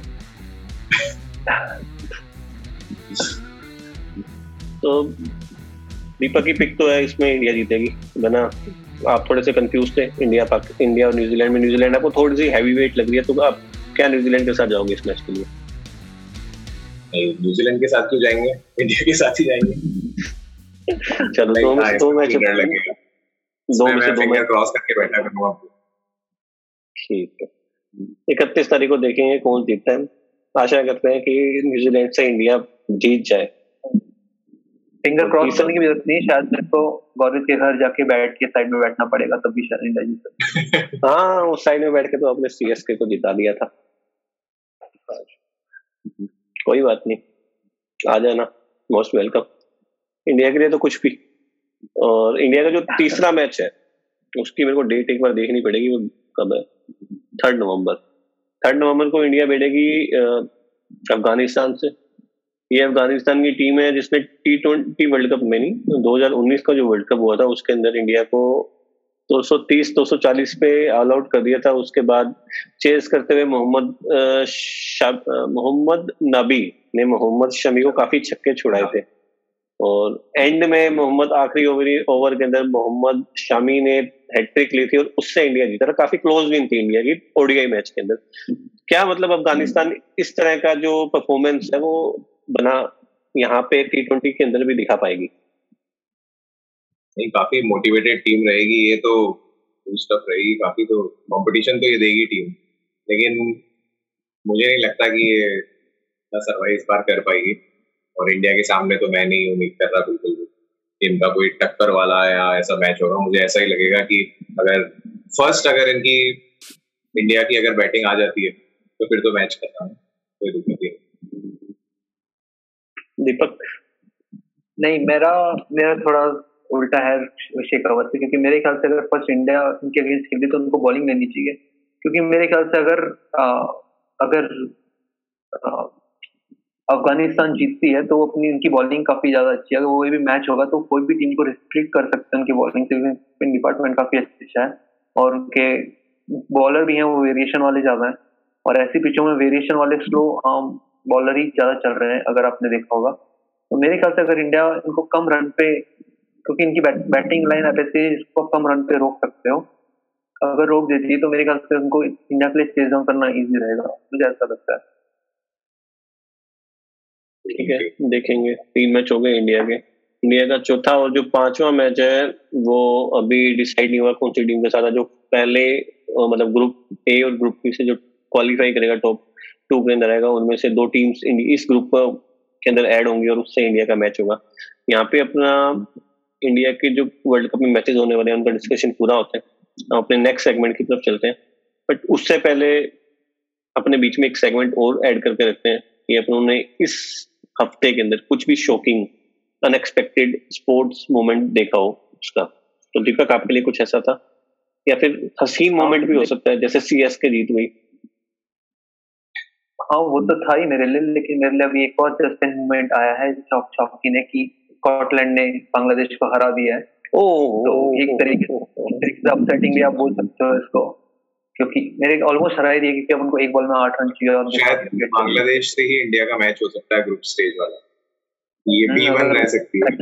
तो दीपक की पिक तो है, इसमें इंडिया जीतेगी। बना, आप थोड़े से कंफ्यूज थे, इंडिया, पाक, इंडिया और न्यूजीलैंड में। न्यूजीलैंड आपको थोड़ी सी हैवी वेट लग रही है तो आप क्या न्यूजीलैंड के साथ जाओगे इस मैच के लिए? न्यूजीलैंड के साथ क्यों जाएँगे? इंडिया के साथ ही जाएँगे। चलो दो में दो मैच दो में से दो मैच क्रॉस करके बैठा करूँगा। ठीक है। इकतीस तारीख को देखेंगे कौन जीतता है। आशा करते हैं कि न्यूजीलैंड से इंडिया जीत जाए। फिंगर क्रॉस करने की ज़रूरत नहीं शायद मेरे को गौरव के घर जाके बैठ के साइड में बैठना पड़ेगा तब भी शायद इंडिया जीत हाँ। उस साइड में बैठ के तो आपने सीएसके को जिता दिया था। कोई बात नहीं। आ जाना। मोस्ट वेलकम इंडिया के लिए तो कुछ भी। और इंडिया का जो तीसरा मैच है, उसकी मेरे को डेट एक बार देखनी पड़ेगी, वो कब है? थर्ड नवंबर थर्ड नवंबर को इंडिया बैठेगी अफ़गानिस्तान से। ये अफ़गानिस्तान की टीम है जिसने टी ट्वेंटी वर्ल्ड कप में नहीं 2019 का जो वर्ल्ड कप हुआ था, उसके अंदर इंडिया को 230 240 पे ऑल आउट कर दिया था। उसके बाद चेस करते हुए मोहम्मद मोहम्मद नबी ने मोहम्मद शमी को काफ़ी छक्के छुड़ाए थे। और एंड में मोहम्मद आखिरी ओवर ओवर के अंदर मोहम्मद शामी ने हैट्रिक ली थी और उससे इंडिया जीता था। काफ़ी क्लोज विन थी इंडिया की ओडीआई मैच के अंदर। क्या मतलब अफ़गानिस्तान इस तरह का जो परफॉर्मेंस है वो बना यहाँ पे टी ट्वेंटी के अंदर भी दिखा पाएगी? नहीं, काफ़ी मोटिवेटेड टीम रहेगी ये तो स्टफ़ रहेगी काफ़ी तो कंपटीशन तो ये देगी टीम लेकिन मुझे नहीं लगता कि ये सरवाइव इस बार कर पाएगी। और इंडिया के सामने तो मैं नहीं उम्मीद कर रहा बिल्कुल भी। इनका कोई टक्कर वाला या ऐसा मैच होगा मुझे ऐसा ही लगेगा कि अगर फ़र्स्ट अगर इनकी इंडिया की अगर बैटिंग आ जाती है तो फिर तो मैच करता हूँ, कोई दिक्कत नहीं। दीपक? नहीं, मेरा मेरा थोड़ा उल्टा है शेखावत से क्योंकि मेरे ख्याल से अगर फ़र्स्ट इंडिया उनके अगेंस्ट खेलती तो उनको बॉलिंग लेनी चाहिए। क्योंकि मेरे ख्याल से अगर आ, अगर अफ़गानिस्तान जीतती है तो अपनी उनकी बॉलिंग काफ़ी ज़्यादा अच्छी है। अगर वो भी मैच होगा तो कोई भी टीम को रिस्ट्रिक्ट कर सकते हैं उनकी बॉलिंग से स्पिन डिपार्टमेंट काफ़ी अच्छा है। और उनके बॉलर भी हैं वो वेरिएशन वाले ज़्यादा हैं। और ऐसी पिचों में वेरिएशन वाले स्लो आम बॉलर ही ज़्यादा चल रहे हैं अगर आपने देखा होगा। तो मेरे ख्याल से अगर इंडिया इनको कम रन पे क्योंकि इनकी बैट, बैटिंग लाइन आप ऐसे इसको कम रन पे रोक सकते हो। अगर रोक देती है तो मेरे ख्याल से उनको इंडिया के लिए चेज डाउन करना इजी रहेगा। मुझे ऐसा लगता है। ठीक है देखेंगे। तीन मैच हो गए इंडिया के। इंडिया का चौथा और जो पांचवा मैच है वो अभी डिसाइड नहीं हुआ कौन सी टीम के साथ जो पहले मतलब ग्रुप ए और ग्रुप बी से जो क्वालिफाई करेगा टॉप टू के अंदर आएगा उनमें से दो टीम्स इस ग्रुप के अंदर ऐड होंगी और उससे इंडिया का मैच होगा। यहाँ पे अपना इंडिया के जो वर्ल्ड कप में मैचेस होने वाले हैं उनका डिस्कशन पूरा होता है। हम अपने नेक्स्ट सेगमेंट की तरफ़ चलते हैं। बट उससे पहले अपने बीच में एक सेगमेंट और ऐड करके रखते हैं कि अपनों इस हफ़्ते के अंदर कुछ भी शॉकिंग अनएक्सपेक्टेड स्पोर्ट्स मोमेंट देखा हो उसका। तो दीपक आपके लिए कुछ ऐसा था? या फिर हसीन मोमेंट भी हो सकता है जैसे सी एस के जीत हुई। हाँ वो तो था ही मेरे लिए लेकिन मेरे लिए अभी एक और जस्टिन मूवमेंट आया है चौक चौकी ने कि। स्कॉटलैंड ने बांग्लादेश को हरा दिया है। ओ तो एक तरीके से अपसेटिंग भी आप बोल सकते हो इसको। क्योंकि मेरे ऑलमोस्ट हरा दिया क्योंकि उनको एक बॉल में आठ रन चाहिए और शायद बांग्लादेश से ही इंडिया का मैच हो सकता है ग्रुप स्टेज वाला। ये भी वन रह सकती है।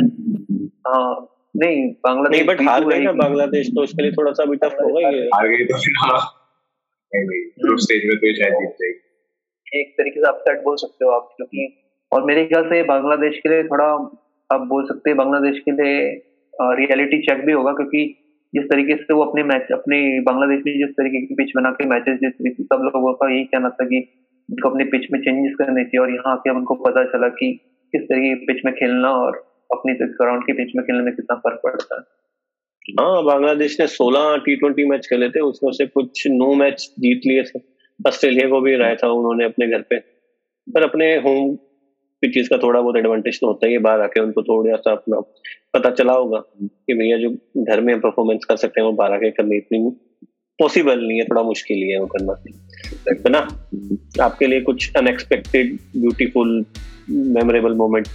हाँ नहीं बांग्लादेश नहीं बट हार गई ना बांग्लादेश तो उसके लिए थोड़ा सा भी टफ होगा ये। हार गई तो हाँ। नहीं ग्रुप स्टेज में तो शायद जीत जाएगी। एक तरीके से अपसेट बोल सकते हो आप क्योंकि और मेरे ख्याल से बांग्लादेश के लिए थोड़ा आप बोल सकते हैं बांग्लादेश के लिए रियलिटी चेक भी होगा क्योंकि जिस तरीके से वो अपने मैच अपने बांग्लादेश में जिस तरीके की पिच बना के मैचेस जिस सब लोगों का यही कहना था कि उनको अपने पिच में चेंजेस करने चाहिए और यहाँ आके उनको पता चला कि किस तरीके की पिच में खेलना और अपनी ग्राउंड की पिच में खेलने में कितना फ़र्क पड़ता है। हाँ बांग्लादेश ने 16 टी ट्वेंटी मैच खेले थे, उसमें से कुछ नौ मैच जीत लिए थे। ऑस्ट्रेलिया को भी रहा था उन्होंने अपने घर पे। पर अपने होम पिचेस का थोड़ा बहुत एडवांटेज तो होता ही है बाहर आके उनको थोड़ा सा अपना पता चला होगा कि भैया जो घर में परफॉर्मेंस कर सकते हैं वो बाहर आके करनी इतनी पॉसिबल नहीं है थोड़ा मुश्किल ही है वो करना। है ना आपके लिए कुछ unexpected beautiful memorable moment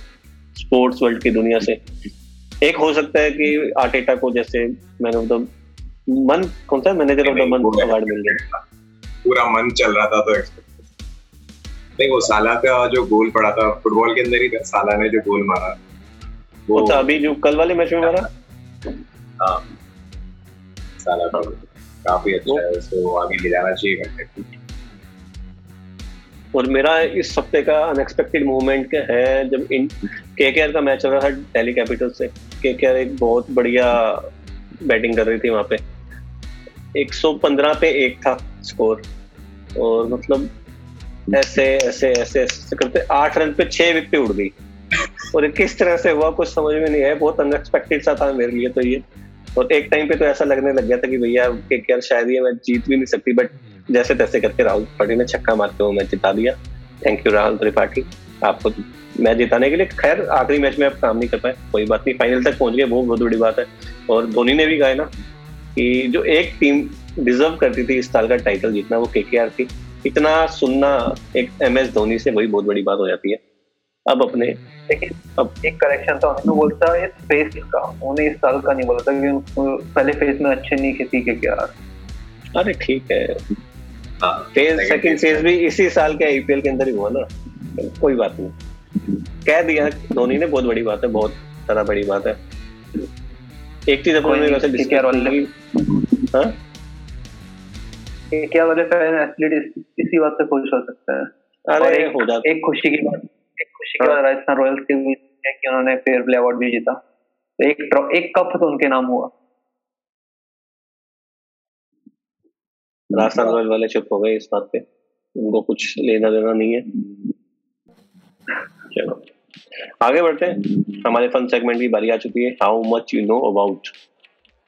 sports world की दुनिया से। एक हो सकता है कि आर्टेटा को जैसे मैन ऑफ़ द मन कौन सा? Manager of the month award मिल गया पूरा मन चल रहा था तो नहीं वो साला का जो गोल पड़ा था फुटबॉल के अंदर ही था साला ने जो गोल मारा। वो था अभी जो कल वाले मैच में मारा? हाँ। साला का काफ़ी अच्छा है उसको आगे ले जाना चाहिए कंटेंट और मेरा इस हफ़्ते का अनएक्सपेक्टेड मूवमेंट है जब इन के के का मैच चल रहा था दिल्ली कैपिटल से। के के एक बहुत बढ़िया बैटिंग कर रही थी वहाँ पे। 115 पे एक था स्कोर और मतलब ऐसे ऐसे ऐसे ऐसे करते, आठ रन पे छह विकेट उड़ गई। और किस तरह से हुआ, कुछ समझ में नहीं है, बहुत अनएक्सपेक्टेड सा था मेरे लिए तो ये। और एक टाइम पे तो ऐसा लगने लग गया था कि भैया, के शायद ये मैच जीत भी नहीं सकती बट जैसे तैसे करके राहुल त्रिपाठी ने छक्का मार के वो मैच जिता दिया। Thank you Rahul Tripathi. आपको मैच जिताने के लिए, खैर, आखिरी मैच में आप काम नहीं कर पाए, कोई बात नहीं फाइनल तक पहुँच गए, वो बहुत बड़ी बात है। और धोनी ने भी कहा ना, कि जो एक टीम डिजर्व करती थी इस साल का टाइटल जीतना, वो के थी। इतना सुनना एक एम एस धोनी से वही बहुत बड़ी बात हो जाती है। अब अपने लेकिन अब एक करेक्शन था उन्होंने बोलता है फेस का उन्हें इस साल का नहीं बोला था क्योंकि पहले फेस में अच्छे नहीं खेती के क्या। अरे ठीक है। फ़ेज़ सेकंड फ़ेज़ भी इसी साल के आईपीएल के अंदर ही हुआ ना। कोई बात नहीं। कह दिया धोनी ने बहुत बड़ी बात है बहुत सारा बड़ी बात है। एक चीज़ अपने हाँ? क्या वाले फ़ैन एथलीट इसी बात से खुश हो सकते हैं? अरे एक, हो जाता एक खुशी की बात एक खुशी की बात राजस्थान रॉयल्स के भी है कि उन्होंने फेयर प्ले अवार्ड भी जीता। तो एक एक कप तो उनके नाम हुआ। राजस्थान रॉयल वाले चुप हो गए इस बात पे। उनको कुछ लेना देना नहीं है। चलो। आगे बढ़ते हैं। हमारे फन सेगमेंट की बारी आ चुकी है। How much you know about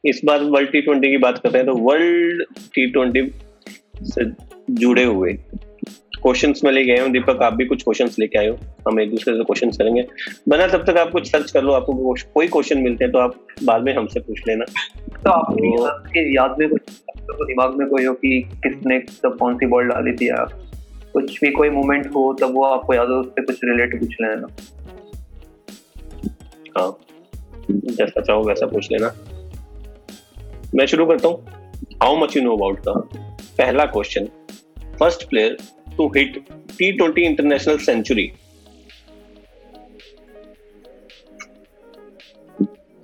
इस बार वर्ल्ड टी ट्वेंटी की बात करते हैं तो वर्ल्ड टी ट्वेंटी से जुड़े हुए। क्वेश्चंस में लेके आए हूँ दीपक आप भी कुछ क्वेश्चंस लेके आए हो। हम एक दूसरे से क्वेश्चंस करेंगे। बना तब तक आप कुछ सर्च कर लो आपको कोई क्वेश्चन मिलते हैं तो आप बाद में हमसे पूछ लेना। तो आपकी याद में कुछ तो दिमाग में कोई हो कि किसने तब कौन सी बॉल डाली थी आप कुछ भी कोई मोमेंट हो तब वो आपको याद हो उससे कुछ रिलेट पूछ लेना। हाँ। जैसा चाहो वैसा पूछ लेना। मैं शुरू करता हूँ। How much you know about का पहला question first player to hit T twenty international century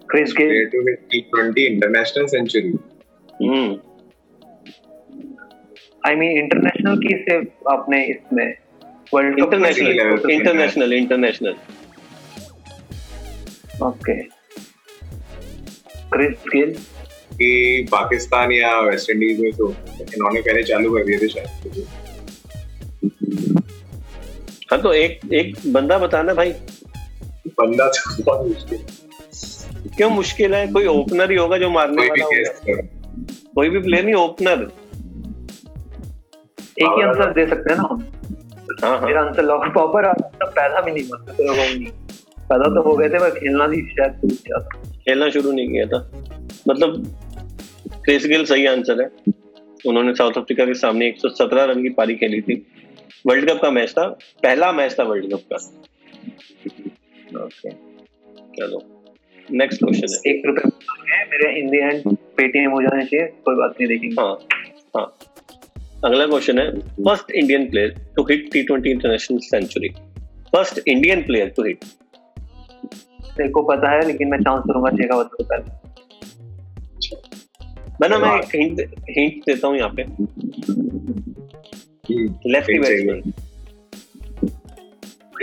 Chris Gayle to hit T20 international century. Hmm. I mean international की सिर्फ़ आपने इसमें world cup international international international okay Chris Gayle कि पाकिस्तान या West Indies में तो इन्होंने पहले चालू कर दिए थे शायद। हाँ तो एक एक बंदा बताना भाई। बंदा तो बहुत मुश्किल। क्यों मुश्किल है? कोई ओपनर ही होगा जो मारने वाला होगा। कोई भी प्लेयर नहीं ओपनर एक ही आंसर दे सकते हैं ना हम? हाँ हाँ। मेरा आंसर लॉक पॉपर पैदा भी नहीं मत नहीं। पैदा तो हो गए थे पर खेलना भी शायद खेलना शुरू नहीं किया था। मतलब क्रिस गिल सही आंसर है। उन्होंने साउथ अफ्रीका के सामने 117 रन की पारी खेली थी। वर्ल्ड कप का मैच था पहला मैच था वर्ल्ड कप का। ओके चलो। नेक्स्ट क्वेश्चन है। एक रुपए मेरे इन दी एंड पेटीएम हो जाने चाहिए कोई बात नहीं देखेंगे। हाँ हाँ। अगला क्वेश्चन है first Indian player to hit T twenty international century first Indian player to hit तेरे को पता है लेकिन मैं चांस दूँगा शेखावत को पहले मैं मैं एक हिंट हिंट देता हूँ यहाँ पे। लेफ्टी बैट्समैन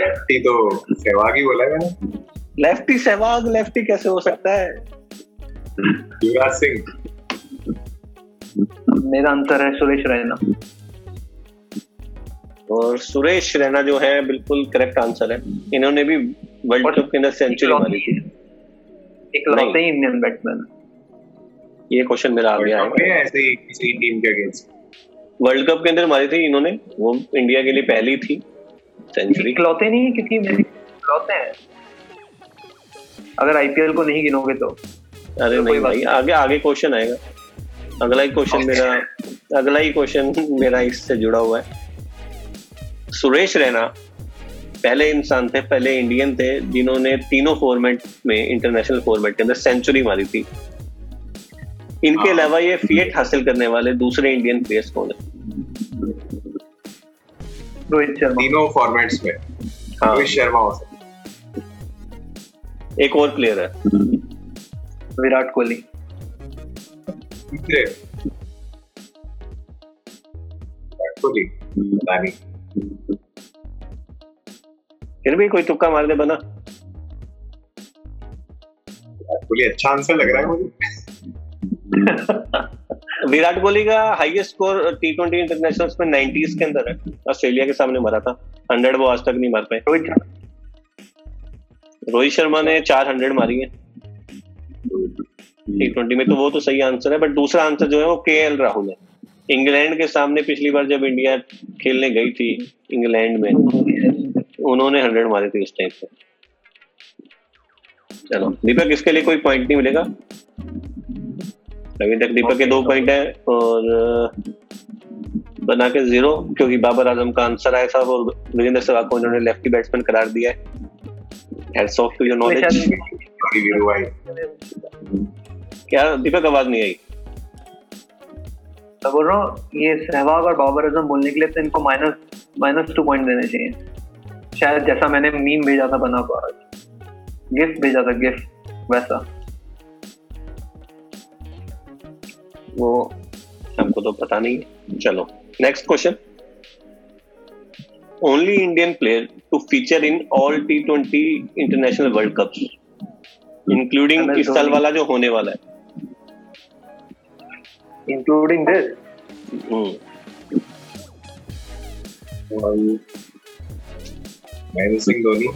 लेफ्टी तो सहवाग ही बोला मैंने। लेफ्टी सहवाग लेफ्टी कैसे हो सकता है? युवराज सिंह। मेरा आंसर है सुरेश रैना। और सुरेश रैना जो है बिल्कुल करेक्ट आंसर है। इन्होंने भी वर्ल्ड कप के अंदर सेंचुरी मारी थी। एक लौटे ही इंडियन बैट्समैन ये क्वेश्चन मेरा आ गया है ऐसे ही किसी टीम के अगेंस्ट वर्ल्ड कप के अंदर मारी थी इन्होंने। वो इंडिया के लिए पहली थी। सेंचुरी इकलौते नहीं है क्योंकि मेरे इकलौते हैं। अगर आईपीएल को नहीं गिनोगे तो। अरे तो नहीं भाई आगे आगे क्वेश्चन आएगा। अगला ही क्वेश्चन मेरा अगला ही क्वेश्चन मेरा इससे जुड़ा हुआ है। सुरेश रैना पहले इंसान थे पहले इंडियन थे जिन्होंने तीनों फॉर्मेट में इंटरनेशनल फॉर्मेट के अंदर सेंचुरी मारी थी। इनके हाँ। अलावा ये फीएट हासिल करने वाले दूसरे इंडियन प्लेयर्स कौन है? रोहित शर्मा। तीनों फॉर्मेट्स में। हाँ। रोहित शर्मा हो सकता एक और प्लेयर है। विराट कोहली। कोहली। फिर भी कोई तुक्का मार दे बना कोहली अच्छा आंसर लग रहा है मुझे। विराट कोहली का highest score T twenty international में नाइनटीज के अंदर है। ऑस्ट्रेलिया के सामने मारा था। हंड्रेड वो आज तक नहीं मार पाए। रोहित शर्मा। ने चार हंड्रेड मारी है। टी ट्वेंटी में तो वो तो सही आंसर है बट दूसरा आंसर जो है वो के एल राहुल है। इंग्लैंड के सामने पिछली बार जब इंडिया खेलने गई थी, इंग्लैंड में, उन्होंने हंड्रेड मारे थे उस टाइम पे। चलो, दीपक, इसके लिए कोई पॉइंट नहीं मिलेगा। अभी तक दीपक के दो पॉइंट है और बना के ज़ीरो क्योंकि बाबर आज़म का आंसर आया था और विजेंद्र सहवाग को उन्होंने लेफ्टी बैट्समैन करार दिया है। टू योर नॉलेज क्या दीपक आवाज़ नहीं आई? मैं बोल रहा हूँ ये सहवाग और बाबर आज़म बोलने के लिए तो इनको माइनस माइनस टू पॉइंट देने चाहिए। शायद जैसा मैंने मीम भेजा था बना को गिफ्ट भेजा था गिफ्ट वैसा। वो हमको तो पता नहीं चलो next question only Indian player to feature in all T twenty international world cup including इस साल वाला जो होने वाला है। Including this Mahendra Singh Dhoni.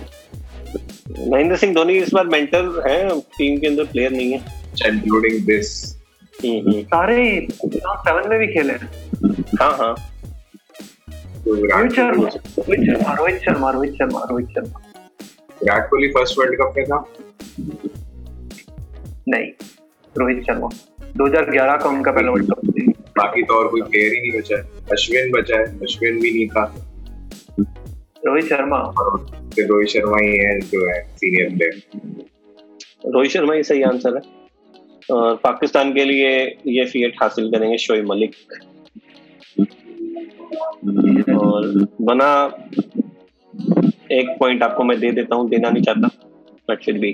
Mahendra Singh Dhoni इस बार मेंटर है टीम के अंदर प्लेयर नहीं है। इंक्लूडिंग दिस सारे सेवन में भी खेले हाँ। हाँ Rohit Sharma Rohit Sharma. Rohit Sharma Rohit Sharma Rohit Sharma Virat Kohli first world cup में था? नहीं रोहित शर्मा। 2011 का उनका पहला वर्ल्ड कप बाकी तो और कोई प्लेयर ही नहीं बचा है। अश्विन बचा है अश्विन भी नहीं था। रोहित शर्मा। रोहित शर्मा ही है जो है सीनियर प्लेयर रोहित शर्मा ही सही आंसर है। और पाकिस्तान के लिए ये फीट हासिल करेंगे शोएब मलिक। और बना एक पॉइंट आपको मैं दे देता हूँ, देना नहीं चाहता बट फिर भी।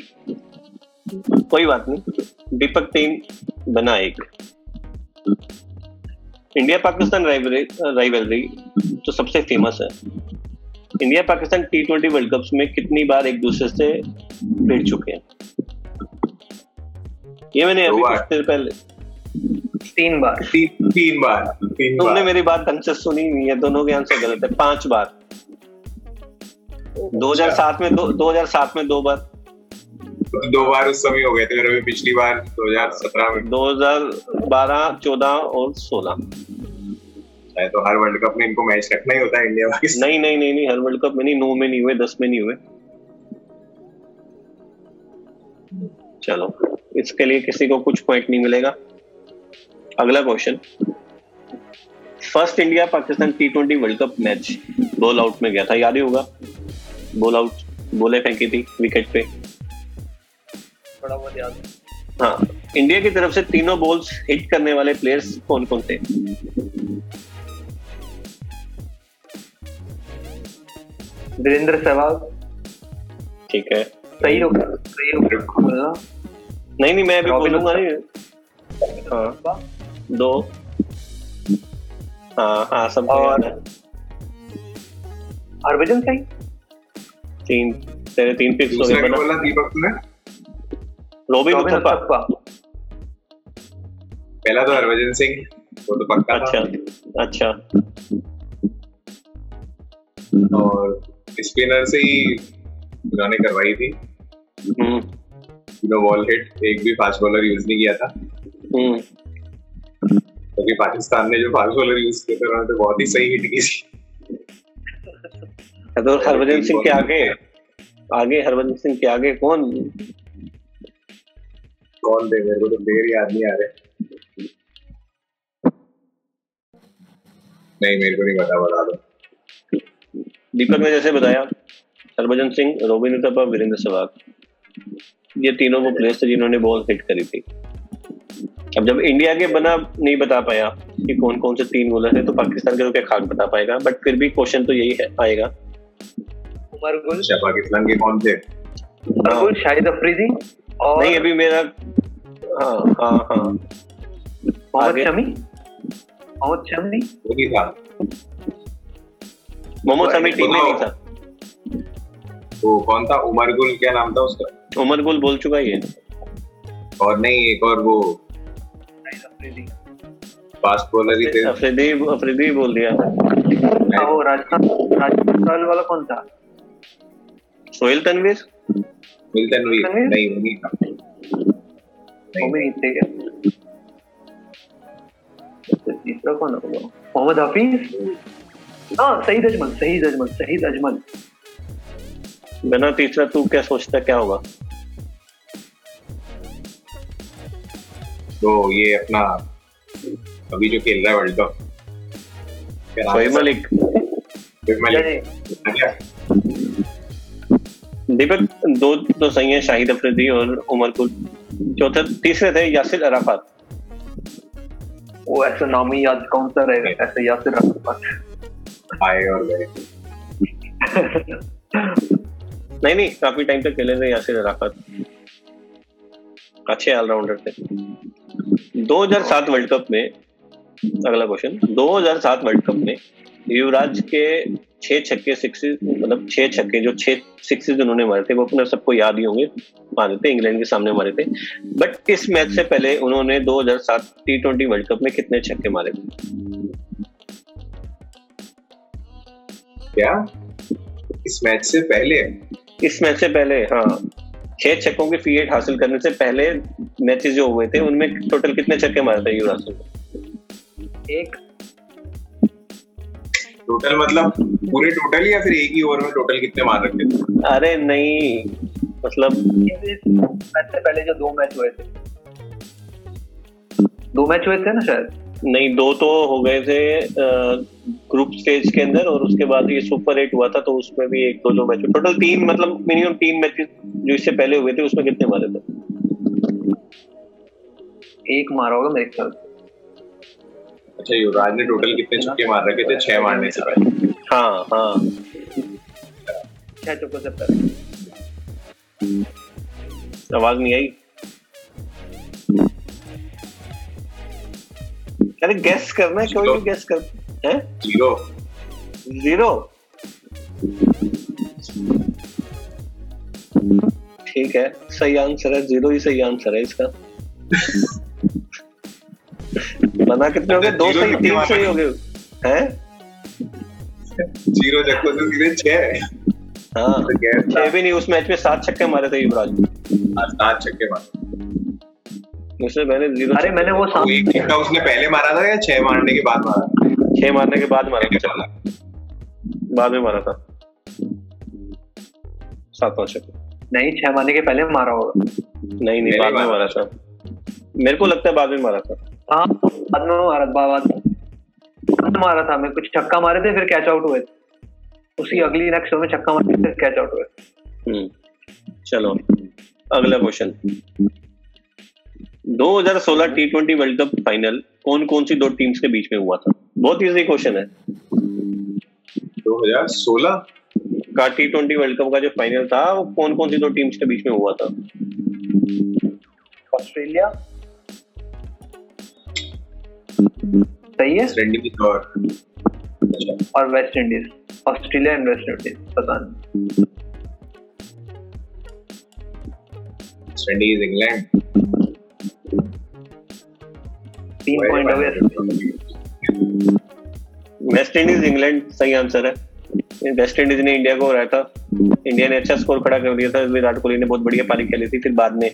कोई बात नहीं, दीपक तीन बना एक। इंडिया पाकिस्तान राइवलरी तो सबसे फ़ेमस है। India Pakistan T twenty world cup में कितनी बार एक दूसरे से भिड़ चुके हैं? ये मैंने अभी कुछ देर पहले तीन बार। ती, तीन बार तीन तुमने बार मेरी बात ढंग से सुनी नहीं है दोनों के आंसर गलत है पाँच बार। 2007 में दो 2007 में दो बार। दो बार उस समय हो गए थे अभी पिछली बार 2017 में। 2012 14 और 16 तो हर वर्ल्ड कप में इनको मैच रखना ही होता है इंडिया पाकिस्तान नहीं नहीं नहीं नहीं हर वर्ल्ड कप में नहीं नौ में नहीं हुए दस में नहीं हुए। चलो। इसके लिए किसी को कुछ पॉइंट नहीं मिलेगा। अगला question first India Pakistan T twenty world cup match ball out में गया था याद ही होगा। बॉल आउट बोले फेंकी थी विकेट पे। थोड़ा बहुत याद हाँ। इंडिया की तरफ़ से तीनों बॉल्स हिट करने वाले प्लेयर्स कौन कौन थे? वीरेंद्र सहवाग। ठीक है। सही होगा सही होगा नहीं नहीं मैं अभी रॉबिन बोलूँगा नहीं। हाँ। दो। हाँ हाँ सब और- हरभजन सिंह? तीन तेरे तीन पिक्स हो गए बोला दीपक रोबिन उथप्पा। पहला तो हरभजन सिंह वो तो पक्का अच्छा अच्छा। और स्पिनर से ही उन्होंने करवाई थी। हम्म तीनों बॉल हिट एक भी फास्ट बॉलर यूज़ नहीं किया था। हम्म। क्योंकि पाकिस्तान ने जो फास्ट बॉलर यूज़ किए थे उन्होंने तो बहुत ही सही हिट की थी। तो हरभजन सिंह के आगे आगे हरभजन सिंह के आगे कौन? कौन थे? मेरे को तो देर याद नहीं आ रहे। नहीं मेरे को नहीं पता बता दो। दीपक ने जैसे बताया हरभजन सिंह रोबिन उथप्पा वीरेंद्र सहवाग। ये तीनों वो प्लेयर्स थे जिन्होंने बॉल हिट करी थी। अब जब इंडिया के बना नहीं बता पाया कि कौन कौन से तीन बॉलर है तो पाकिस्तान के तो क्या खाक बता पाएगा? बट फिर भी क्वेश्चन तो यही है आएगा। उमर गुल अच्छा पाकिस्तान के कौन थे? उमर गुल शाहिद अफरीदी और नहीं अभी मेरा हाँ हाँ हाँ। मोहम्मद शमी? मोहम्मद शमी? वो नहीं था। मोहम्मद शमी टीम में नहीं था। वो कौन था? उमर गुल क्या नाम था उसका? उमर गुल बोल चुका ही है और नहीं एक और वो। फास्ट बॉलर ही थे। अफरीदी अफरीदी बोल दिया। हाँ, वो राजस्थान राजस्थान वाला कौन था? सोहेल तनवीर? वीर तनवीर? नहीं वो नहीं था। वो भी थे क्या? तीसरा कौन होगा मोहम्मद हफीज? हाँ सईद अजमल सईद अजमल सईद अजमल। बिना तीसरा तू क्या सोचता क्या होगा? तो ये अपना अभी जो खेल रहा है वर्ल्ड कप। शोएब मलिक अच्छा, दीपक दो तो सही है शाहिद अफरीदी और उमर गुल चौथे तीसरे थे यासिर अराफात। वो ऐसा नाम ही याद कौन सा रहेगा? ऐसे यासिर अराफात। आए और गए। नहीं नहीं काफ़ी टाइम तक खेले थे यासिर अराफात। अच्छे ऑलराउंडर थे। 2007 वर्ल्ड कप में अगला क्वेश्चन 2007 वर्ल्ड कप में युवराज के छह छक्के सिक्सेस मतलब छह छक्के जो छह सिक्सेस उन्होंने मारे थे वो अपने सबको याद ही होंगे मारे थे इंग्लैंड के सामने मारे थे। बट इस मैच से पहले उन्होंने 2007 टी ट्वेंटी वर्ल्ड कप में कितने छक्के मारे थे? क्या? इस मैच से पहले? इस मैच से पहले हाँ। छह छक्कों के फीएट हासिल करने से पहले मैचेस जो हुए थे उनमें टोटल कितने छक्के मारे थे युवराज सिंह? एक। टोटल मतलब पूरे टोटल या फिर एक ही ओवर में टोटल कितने मार रखे थे? अरे नहीं मतलब मैच से पहले जो दो मैच हुए थे। दो मैच हुए थे ना शायद? नहीं दो तो हो गए थे ग्रुप स्टेज के अंदर और उसके बाद ये सुपर एट हुआ था तो उसमें भी एक दो दो मैच टोटल तीन मतलब मिनिमम तीन मैचेस जो इससे पहले हुए थे उसमें कितने मारे थे? एक मारा होगा मेरे ख्याल अच्छा युवराज ने टोटल कितने छक्के मार रखे थे? छह मारने से पहले। हाँ हाँ। छह चौकों से पहले। आवाज़ नहीं आई। अरे गेस करना है कोई भी गेस कर हैं? ज़ीरो। ज़ीरो? ठीक है सही आंसर है ज़ीरो ही सही आंसर है इसका। बना कितने हो गए? दो सही तीन सही हो गए। हैं? ज़ीरो छक्कों से सीधे छह हाँ। तो छह भी नहीं उस मैच में सात छक्के मारे थे युवराज। आज सात छक्के मारे। उससे पहले ज़ीरो अरे मैंने वो एक छक्का उसने पहले मारा था या छह मारने के बाद मारा छह मारने के बाद मारा था बाद में मारा था। सातवां छक्का नहीं छह मारने के पहले मारा होगा। नहीं नहीं बाद में मारा था। मेरे को लगता है बाद में मारा था। हाँ बाद में मारा था बाद। में मारा था। मैं कुछ छक्का मारे थे फिर कैच आउट हुए। थे उसी अगली नेक्स्ट में छक्का मारे फिर कैच आउट हुए। हम्म। चलो अगला question 2016 T twenty world cup final कौन कौन सी दो टीम्स के बीच में हुआ था? बहुत इजी क्वेश्चन है। दो हज़ार सोलह? का टी ट्वेंटी वर्ल्ड कप का जो फाइनल था वो कौन कौन सी दो टीम्स के बीच में हुआ था? ऑस्ट्रेलिया। सही है? और और West Indies Australia and West Indies पता नहीं। इंडीज इंग्लैंड तीन पॉइंट गए। वेस्ट इंडीज इंग्लैंड सही आंसर है। वेस्ट इंडीज ने इंडिया को हराया था। इंडिया ने अच्छा स्कोर खड़ा कर दिया था। विराट कोहली ने बहुत बढ़िया पारी खेली थी फिर बाद में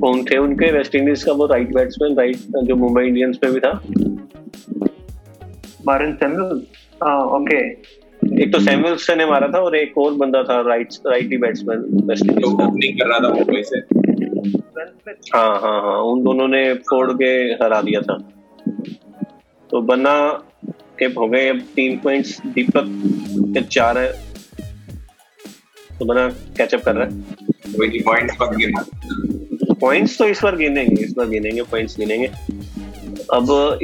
कौन थे उनके? वेस्ट इंडीज का वो राइट बैट्समैन राइट जो मुंबई इंडियंस में भी था। मारन सैमुअल हाँ ओके एक तो सैमुअल्सन ने मारा था और एक और बंदा था right righty batsman West Indies का। ओपनिंग कर रहा था मुंबई से। हाँ हाँ हाँ उन दोनों ने फोड़ के हरा दिया था। तो बन्ना के हो गए अब तीन पॉइंट्स दीपक के चार है। तो बना कैचअप कर रहा है। वही की पॉइंट कम गिना पॉइंट्स तो इस बार गिनेंगे इस बार गिनेंगे पॉइंट्स गिनेंगे। अब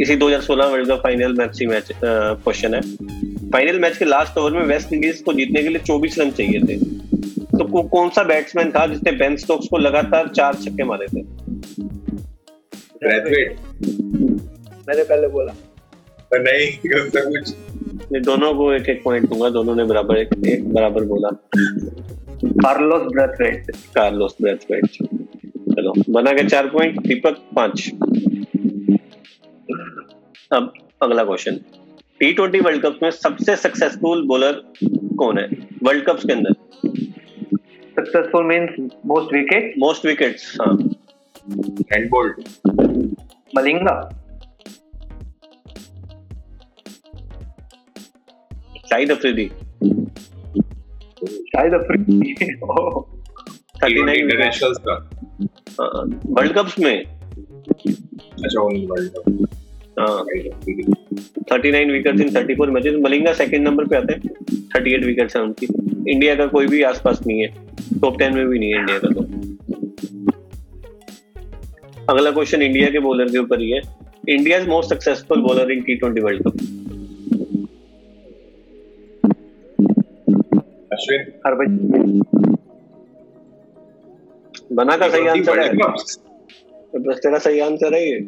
इसी 2016 वर्ल्ड कप फाइनल मैच ही मैच क्वेश्चन है। फाइनल मैच के लास्ट ओवर में वेस्ट इंडीज को जीतने के लिए 24 रन चाहिए थे। तो को, कौन सा बैट्समैन था जिसने बेन स्टोक्स को लगातार चार छक्के मारे थे? मैंने पहले बोला। पर नहीं उसका कुछ ये दोनों को एक एक पॉइंट दूँगा दोनों ने बराबर एक, एक बराबर बोला। Carlos Brathwaite. Carlos Brathwaite. चलो बना के चार पॉइंट दीपक पाँच। अब अगला question T twenty world cup में सबसे सक्सेसफुल बॉलर कौन है? वर्ल्ड कप के अंदर। Successful means most wicket most wickets हाँ। हैंडबोल्ट मलिंगा। शाहिद अफरीदी। शायद अफरीदी? थर्टी नाइन इंटरनेशनल का। वर्ल्ड कप्स में। अच्छा ओनली वर्ल्ड कप। हाँ। Thirty nine wicket in thirty four matches. Malinga second number पे आते हैं। थर्टी एट विकेट है उनकी। इंडिया का कोई भी आसपास नहीं है। टॉप टेन में भी नहीं है इंडिया का तो। अगला क्वेश्चन इंडिया के बॉलर के ऊपर ही है। India most successful bowler in T twenty world cup Ashwin Harbhajan बना का सही आंसर है। बस तेरा सही आंसर है ये।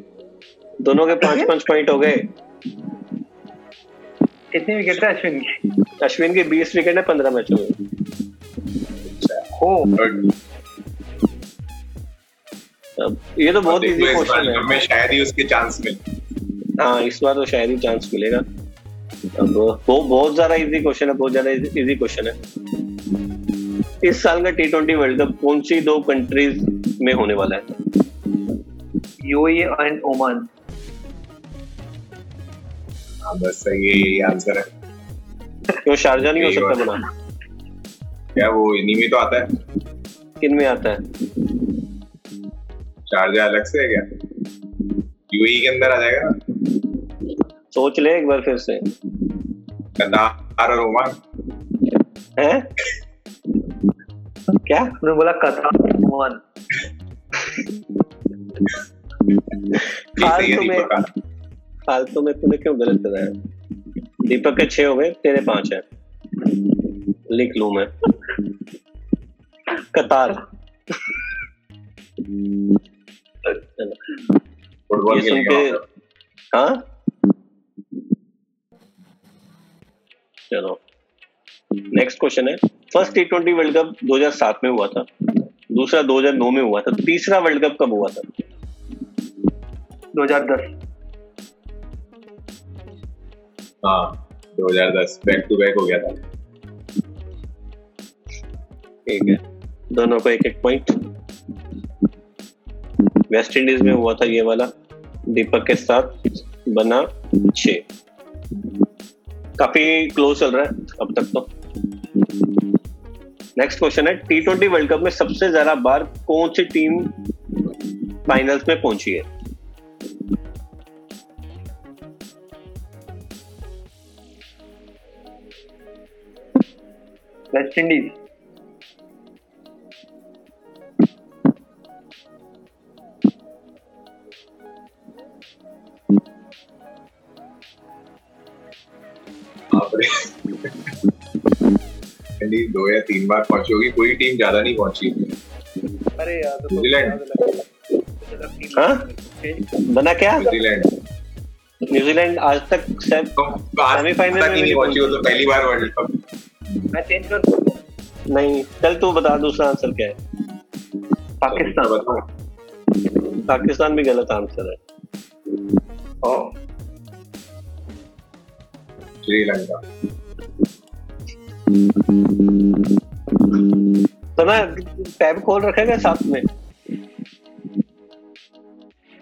दोनों के पाँच पाँच पॉइंट हो गए। कितनी विकेट है अश्विन की? अश्विन के बीस विकेट है पंद्रह मैचों में हो। ये तो बहुत इजी क्वेश्चन है। शायद ही उसके चांस मिले। हाँ इस बार तो शायद ही चांस मिलेगा। अब वो बहुत ज़्यादा इजी क्वेश्चन है बहुत ज़्यादा इजी क्वेश्चन है। इस साल का टी ट्वेंटी वर्ल्ड कप कौन सी दो कंट्रीज़ में होने वाला है? यूएई एंड ओमान हाँ बस यही आंसर है। क्यों शारजा नहीं हो सकता बना? क्या वो इन्हीं में तो आता है? किन में आता है? शारजा अलग से है क्या? यूएई के अंदर आ जाएगा सोच ले एक बार फिर से। कतार और ओमान हैं क्या उसने बोला कतार है फालतू में फालतू में तूने क्यों गलत कराया दीपक के छह हो गए तेरे पाँच है लिख लू मैं कतार फुटबॉल ये सुन के हाँ चलो। नेक्स्ट क्वेश्चन है। First T twenty world cup 2007 में हुआ था। दूसरा 2009 में हुआ था। तीसरा वर्ल्ड कप कब हुआ था? 2010 हाँ 2010 बैक टू बैक हो गया था। ठीक है। दोनों को एक एक पॉइंट वेस्ट इंडीज में हुआ था ये वाला। दीपक के साथ बना छ। काफ़ी क्लोज चल रहा है अब तक तो। नेक्स्ट क्वेश्चन है टी ट्वेंटी वर्ल्ड कप में सबसे ज़्यादा बार कौन सी टीम फाइनल्स में पहुँची है? वेस्ट इंडीज इंडीज दो या तीन बार पहुँची होगी कोई टीम ज़्यादा नहीं पहुँची। अरे यार तो न्यूजीलैंड। हाँ? बना क्या? न्यूजीलैंड। न्यूजीलैंड आज तक शायद तो तक में नहीं पहुँची वो तो पहली बार वर्ल्ड कप। मैं चेंज कर नहीं चल तू बता दूसरा आंसर क्या है? पाकिस्तान। बताओ पाकिस्तान भी गलत आंसर है। ओ। श्रीलंका। तो ना टैब खोल रखेगा साथ में?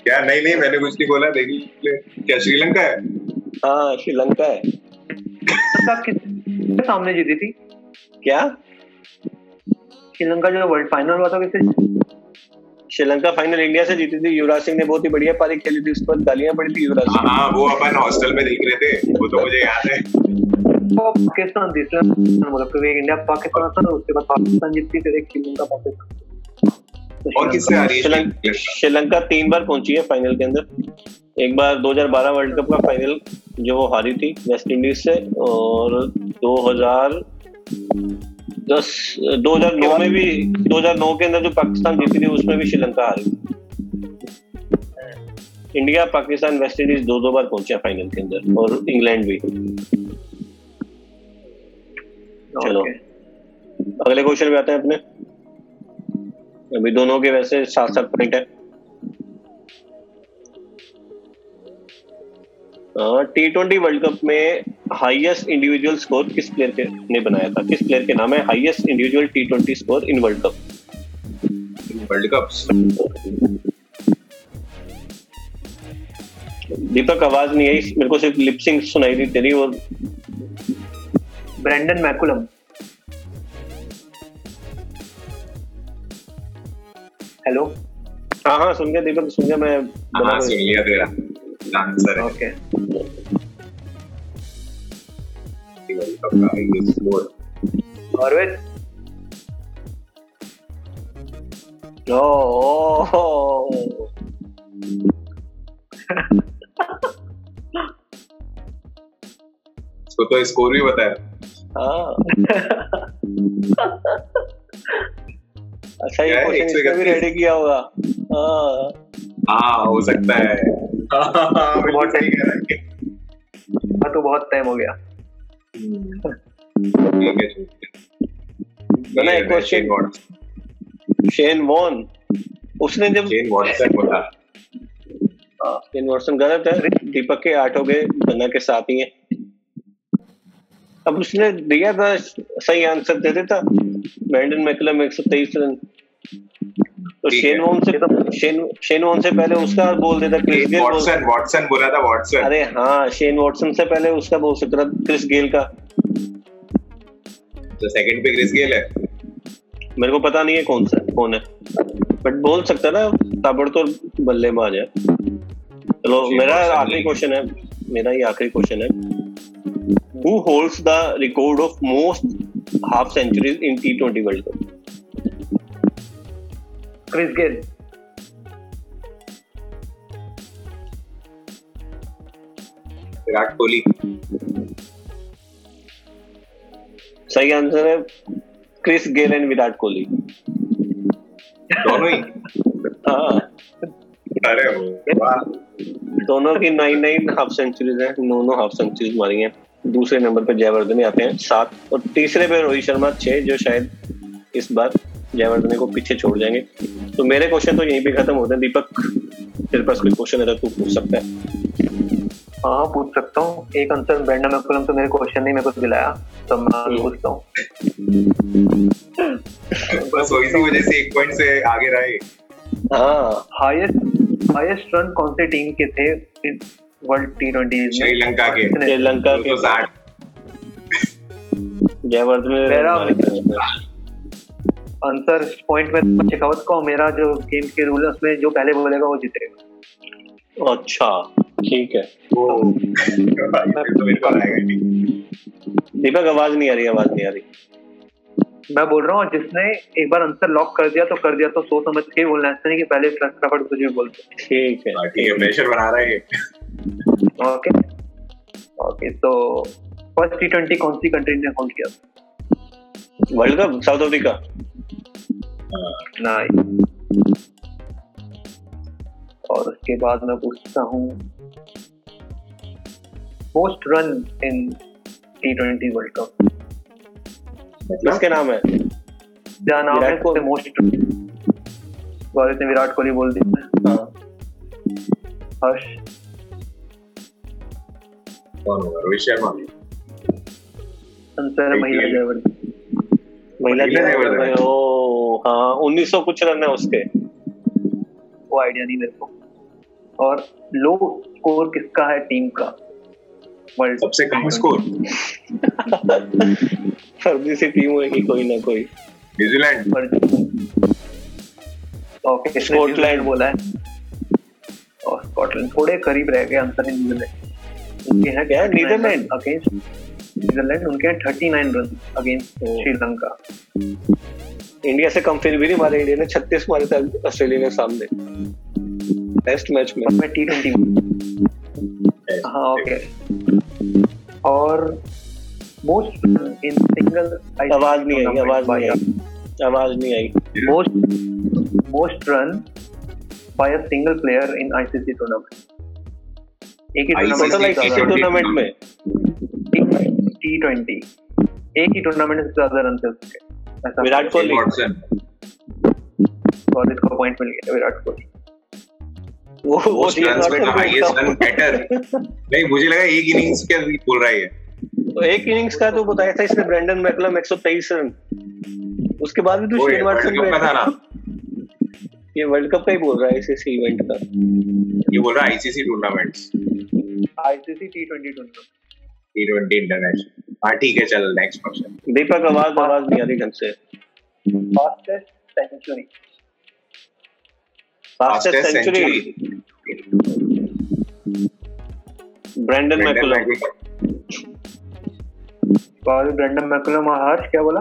क्या? नहीं नहीं मैंने कुछ नहीं बोला देखी क्या श्रीलंका है? हाँ श्रीलंका है। सामने जीती थी? क्या? श्रीलंका जो वर्ल्ड फाइनल हुआ था किससे? श्रीलंका फाइनल इंडिया से जीती थी युवराज सिंह ने बहुत ही बढ़िया पारी खेली थी उस पर गालियाँ पड़ी थी युवराज हाँ सिंह। हाँ वो अपन हॉस्टल में देख रहे थे वो तो मुझे याद है। पाकिस्तान इसलिए बोला क्योंकि इंडिया पाकिस्तान था ना उसके बाद पाकिस्तान जीतती फिर एक श्रीलंका पाकिस्तान। और किससे आ रही है श्रीलंका तीन बार पहुँची है फाइनल के अंदर। एक बार 2012 वर्ल्ड कप का फाइनल जो वो हारी थी वेस्ट इंडीज से और 2010 2009 में भी 2009 के अंदर जो पाकिस्तान जीती थी उसमें भी श्रीलंका हारी। इंडिया पाकिस्तान वेस्ट इंडीज दो दो बार पहुँचे फाइनल के अंदर और इंग्लैंड भी। चलो। अगले क्वेश्चन पे आते हैं अपने। अभी दोनों के वैसे सात सात पॉइंट है। टी ट्वेंटी वर्ल्ड कप में हाईएस्ट इंडिविजुअल स्कोर किस प्लेयर के ने बनाया था? किस प्लेयर के नाम है highest individual T twenty score in world cup world cup Deepak आवाज़ नहीं आई। मेरे को सिर्फ़ लिपसिंग सुनाई दी तेरी और ब्रेंडन मैकुलम हेलो हाँ हाँ सुन गया दीपक सुन गया मैं। हाँ सुन लिया तेरा। आंसर है ओके वर्ल्ड कप का हाईएस्ट स्कोर ओ, ओ, तो स्कोर भी बताया। हाँ। अच्छा ये क्वेश्चन इसका भी रेडी किया होगा। हाँ। हाँ हो सकता है। हाँ, बिल्कुल सही कह रहा है। हाँ तो बहुत टाइम हो गया। ठीक है है। मैंने एक क्वेश्चन शेन शेन वॉन उसने जब शेन वॉटसन होता शेन वॉटसन गलत है। दीपक के आठ हो गए गन्ना के साथ ही है। अब उसने दिया था सही आंसर दे देता। ब्रैंडन मैकलम एक सौ तेईस रन। तो शेन वॉन से शेन शेन वॉन से पहले उसका बोल देता क्रिस गेल वॉटसन वॉटसन बोला था वॉटसन अरे हाँ शेन वॉटसन से पहले उसका बोल सकता था क्रिस गेल का। तो सेकंड पे क्रिस गेल है। मेरे को पता नहीं है कौन सा कौन है। बट बोल सकता ना ताबड़तोड़ बल्लेबाज है। चलो मेरा आखिरी क्वेश्चन है मेरा ही आखिरी क्वेश्चन है। Who holds the record of most half centuries in T twenty world cup Chris Gayle Virat Kohli. सही आंसर है Chris Gayle and Virat Kohli. दोनों ही? हाँ। अरे दोनों की नाइन नाइन हाफ़ सेंचुरीज है हैं दोनों हाफ़ सेंचुरीज मारी हैं। दूसरे नंबर पर जयवर्धन आते हैं सात। और तीसरे पे रोहित शर्मा छह जो शायद इस बार जयवर्धने को पीछे छोड़ जाएँगे। तो मेरे क्वेश्चन तो यहीं पे खत्म होते हैं। दीपक तेरे पास कोई क्वेश्चन है तो तू पूछ सकता है। हाँ पूछ सकता हूँ। एक आंसर ब्रेंडन मैकुलम तो मेरे क्वेश्चन नहीं मेरे को दिलाया। तो मैं हम्म। पूछता हूँ। बस इसी वजह से एक पॉइंट से आगे रहे। हाँ। हाईएस्ट हाईएस्ट रन कौन से टीम के थे वर्ल्ड टी ट्वेंटी श्रीलंका के। श्रीलंका के। जयवर्धने। आंसर पॉइंट में शेखावत का और मेरा जो गेम के रूल है उसमें जो पहले बोलेगा वो जीतेगा। अच्छा ठीक है। वो तो मेरे को आएगा नहीं दीपक आवाज़ नहीं आ रही आवाज़ नहीं आ रही। मैं बोल रहा हूँ जिसने एक बार आंसर लॉक कर दिया तो कर दिया तो सोच समझ के बोलना ऐसा नहीं कि पहले फटाफट कुछ भी बोलते ठीक है। ठीक है प्रेशर बना रहा है ओके ओके तो फ़र्स्ट टी ट्वेंटी कौन सी कंट्री ने होल्ड किया world cup South Africa. Nice और उसके बाद मैं पूछता हूँ most run in T twenty world cup किसके नाम है? क्या नाम है विराट कोहली। मोस्ट गौरव ने विराट कोहली बोल दिया हाँ। हर्ष। कौन होगा? रोहित शर्मा आंसर है महिला जयवर्धन। महिला जयवर्धने। ओ हाँ उन्नीस सौ कुछ रन है उसके। वो आइडिया नहीं मेरे को। और लो स्कोर किसका है टीम का? वर्ल्ड सबसे कम स्कोर। फर्जी सी टीम होगी कोई ना कोई। New Zealand. Okay Scotland. बोला है। और स्कॉटलैंड थोड़े करीब रह गए आंसर न्यूजीलैंड। क्या, नीदरलैंड? अगेंस्ट नीदरलैंड उनके हैं 39 रन अगेंस्ट श्रीलंका इंडिया से कम फिर भी नहीं मारे इंडिया ने छत्तीस मारे थे ऑस्ट्रेलिया के सामने। टेस्ट मैच में। टी ट्वेंटी हाँ। ओके और मोस्ट इन सिंगल आवाज़ नहीं आई आवाज़ नहीं आई। आवाज़ नहीं आई। Most most run by a single player in ICC tournament एक ही टूर्नामेंट में। टी ट्वेंटी एक ही टूर्नामेंट से ज़्यादा रन थे उसके विराट कोहली। और इसको पॉइंट मिल गया विराट कोहली। वो वो रन्स में हाईएस्ट रन बैटर नहीं मुझे लगा एक इनिंग्स के बोल रहा है तो एक इनिंग्स का तो बताया था इसने ब्रेंडन मैकलम 123 रन। उसके बाद भी तो शेन वाटसन का था ना। ये वर्ल्ड कप का ही बोल रहा है इस इवेंट का। ये बोल रहा है ICC tournaments ICC T twenty tournament T twenty international हाँ ठीक है चल नेक्स्ट क्वेश्चन दीपक आवाज़ आवाज़ नहीं आ रही ढंग से। Fastest century fastest century Brendon McCullum और ब्रेंडन मैकुलम और हर्ष क्या बोला?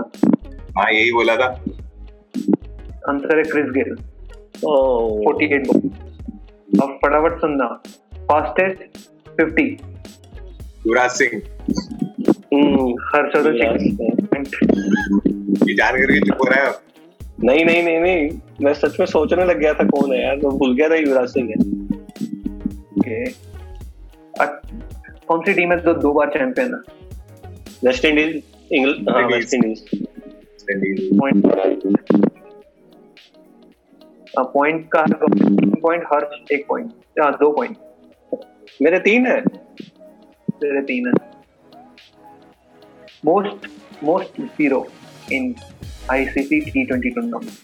हाँ यही बोला था। आंसर है क्रिस गेल ओ। 48 बॉल अब फटाफट सुनना। फास्टेस्ट 50 युवराज सिंह। हम्म, जान करके चुप हो रहा है नहीं नहीं नहीं नहीं। मैं सच में सोचने लग गया था कौन है यार मैं भूल गया था युवराज सिंह है। ओके। कौन सी टीम है जो दो बार चैंपियन है? वेस्ट इंडीज इंग्लैंड हाँ वेस्ट इंडीज पॉइंट का पॉइंट हर्ष एक पॉइंट हाँ दो पॉइंट मेरे तीन है। the penis. Most most zero in ICC T20 tournament.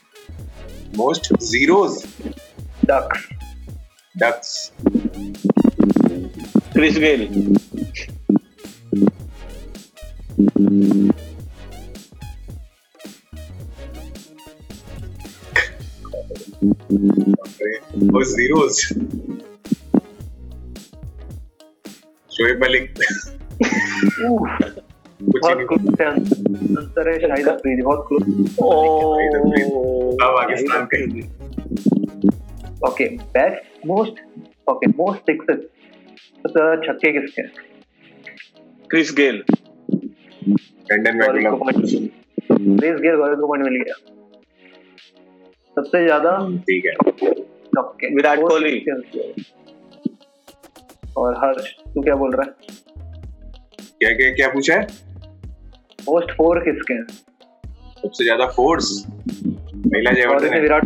Most zeros. Ducks. Ducks. Chris Gayle. Most zeros. Shoaib Malik बहुत क्लोज है आंसर है शाहिद अफरीदी बहुत क्लोज पाकिस्तान के। Okay best most okay most sixes सबसे ज़्यादा छक्के किसके हैं Chris Gale. Brendon McCullum point race गेयर गौरव को पॉइंट मिल गया सबसे ज़्यादा ठीक है विराट कोहली। और हर्ष तू क्या बोल रहा है? क्या क्या क्या पूछा है? मोस्ट फोर किसके हैं? सबसे ज़्यादा फोर्स महिला जयवर्धन है। विराट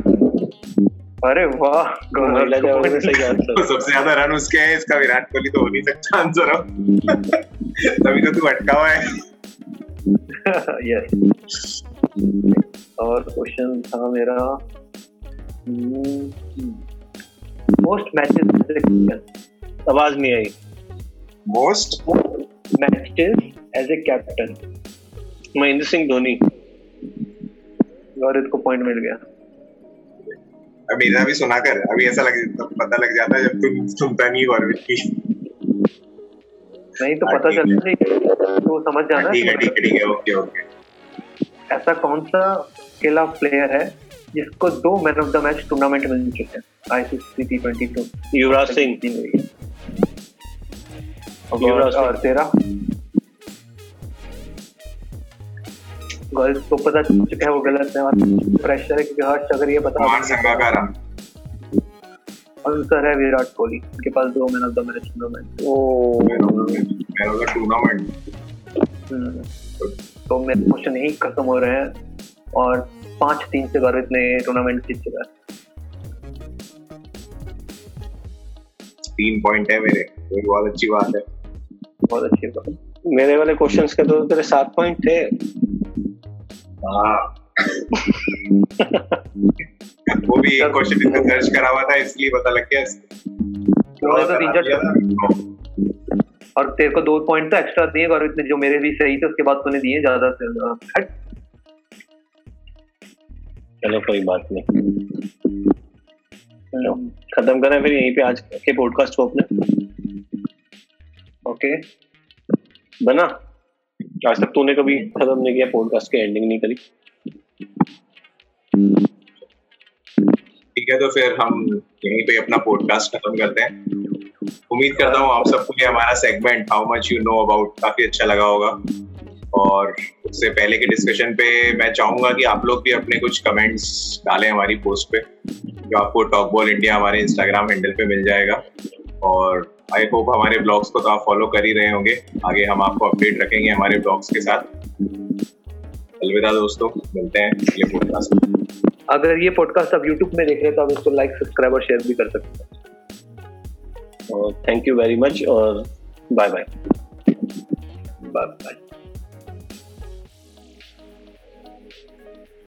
अरे वाह महिला point सही आंसर सबसे ज़्यादा रन उसके हैं इसका विराट कोहली तो हो नहीं सकता आंसर अब। तभी तो तू अटका हुआ है। यस और क्वेश्चन था मेरा मोस्ट मैचेस आवाज़ नहीं आई। Most matches as a captain Mahendra Singh Dhoni. और इसको पॉइंट मिल गया। अब मेरा भी सुना कर अभी ऐसा लग पता लग जाता है जब तुम सुनता नहीं गौरव की। नहीं तो हाँ, पता है। चलता नहीं तो समझ जाना ठीक है ठीक है ठीक है ओके ओके। ऐसा कौन सा अकेला प्लेयर है जिसको दो man of the match tournament मिल चुके हैं ICC T twenty two Yuvraj Singh. और तेरा गर्ल्स को पता चल चुका है वो गलत है और प्रेशर है क्योंकि हर्ष अगर ये बता आंसर है विराट कोहली। उनके पास दो man of the match tournament man of the tournament तो मेरे क्वेश्चन यही खत्म हो रहे हैं और पाँच तीन से गौरव ने टूर्नामेंट जीत चुका है तीन पॉइंट है मेरे। तो बहुत अच्छी बात है। बहुत अच्छी बात मेरे वाले क्वेश्चंस के तो तेरे सात पॉइंट थे। हाँ वो भी एक क्वेश्चन इसका सर्च करा हुआ था इसलिए पता लग गया। तो और तेरे को दो पॉइंट तो एक्स्ट्रा दिए गौरव ने जो मेरे भी सही थे उसके बाद तूने दिए ज़्यादा से चलो कोई बात नहीं। खत्म करें फिर यहीं पे आज के पॉडकास्ट को अपने। ओके। बना। आज तक तूने कभी खत्म नहीं किया पॉडकास्ट की एंडिंग नहीं करी। ठीक है तो फिर हम यहीं पे अपना पॉडकास्ट खत्म करते हैं। उम्मीद करता हूँ आप सबको ये हमारा segment how much you know about काफ़ी अच्छा लगा होगा। और उससे पहले के डिस्कशन पे मैं चाहूँगा कि आप लोग भी अपने कुछ कमेंट्स डालें हमारी पोस्ट पे। जो आपको टॉक बॉल इंडिया हमारे इंस्टाग्राम हैंडल पे मिल जाएगा। और आई होप हमारे ब्लॉग्स को तो आप फॉलो कर ही रहे होंगे। आगे हम आपको अपडेट रखेंगे हमारे ब्लॉग्स के साथ। अलविदा दोस्तों मिलते हैं अगले पॉडकास्ट में। अगर ये पॉडकास्ट आप यूट्यूब में देख रहे हैं तो आप इसको लाइक सब्सक्राइब और शेयर भी कर सकते हैं। थैंक यू वेरी मच और बाय बाय बाय बाय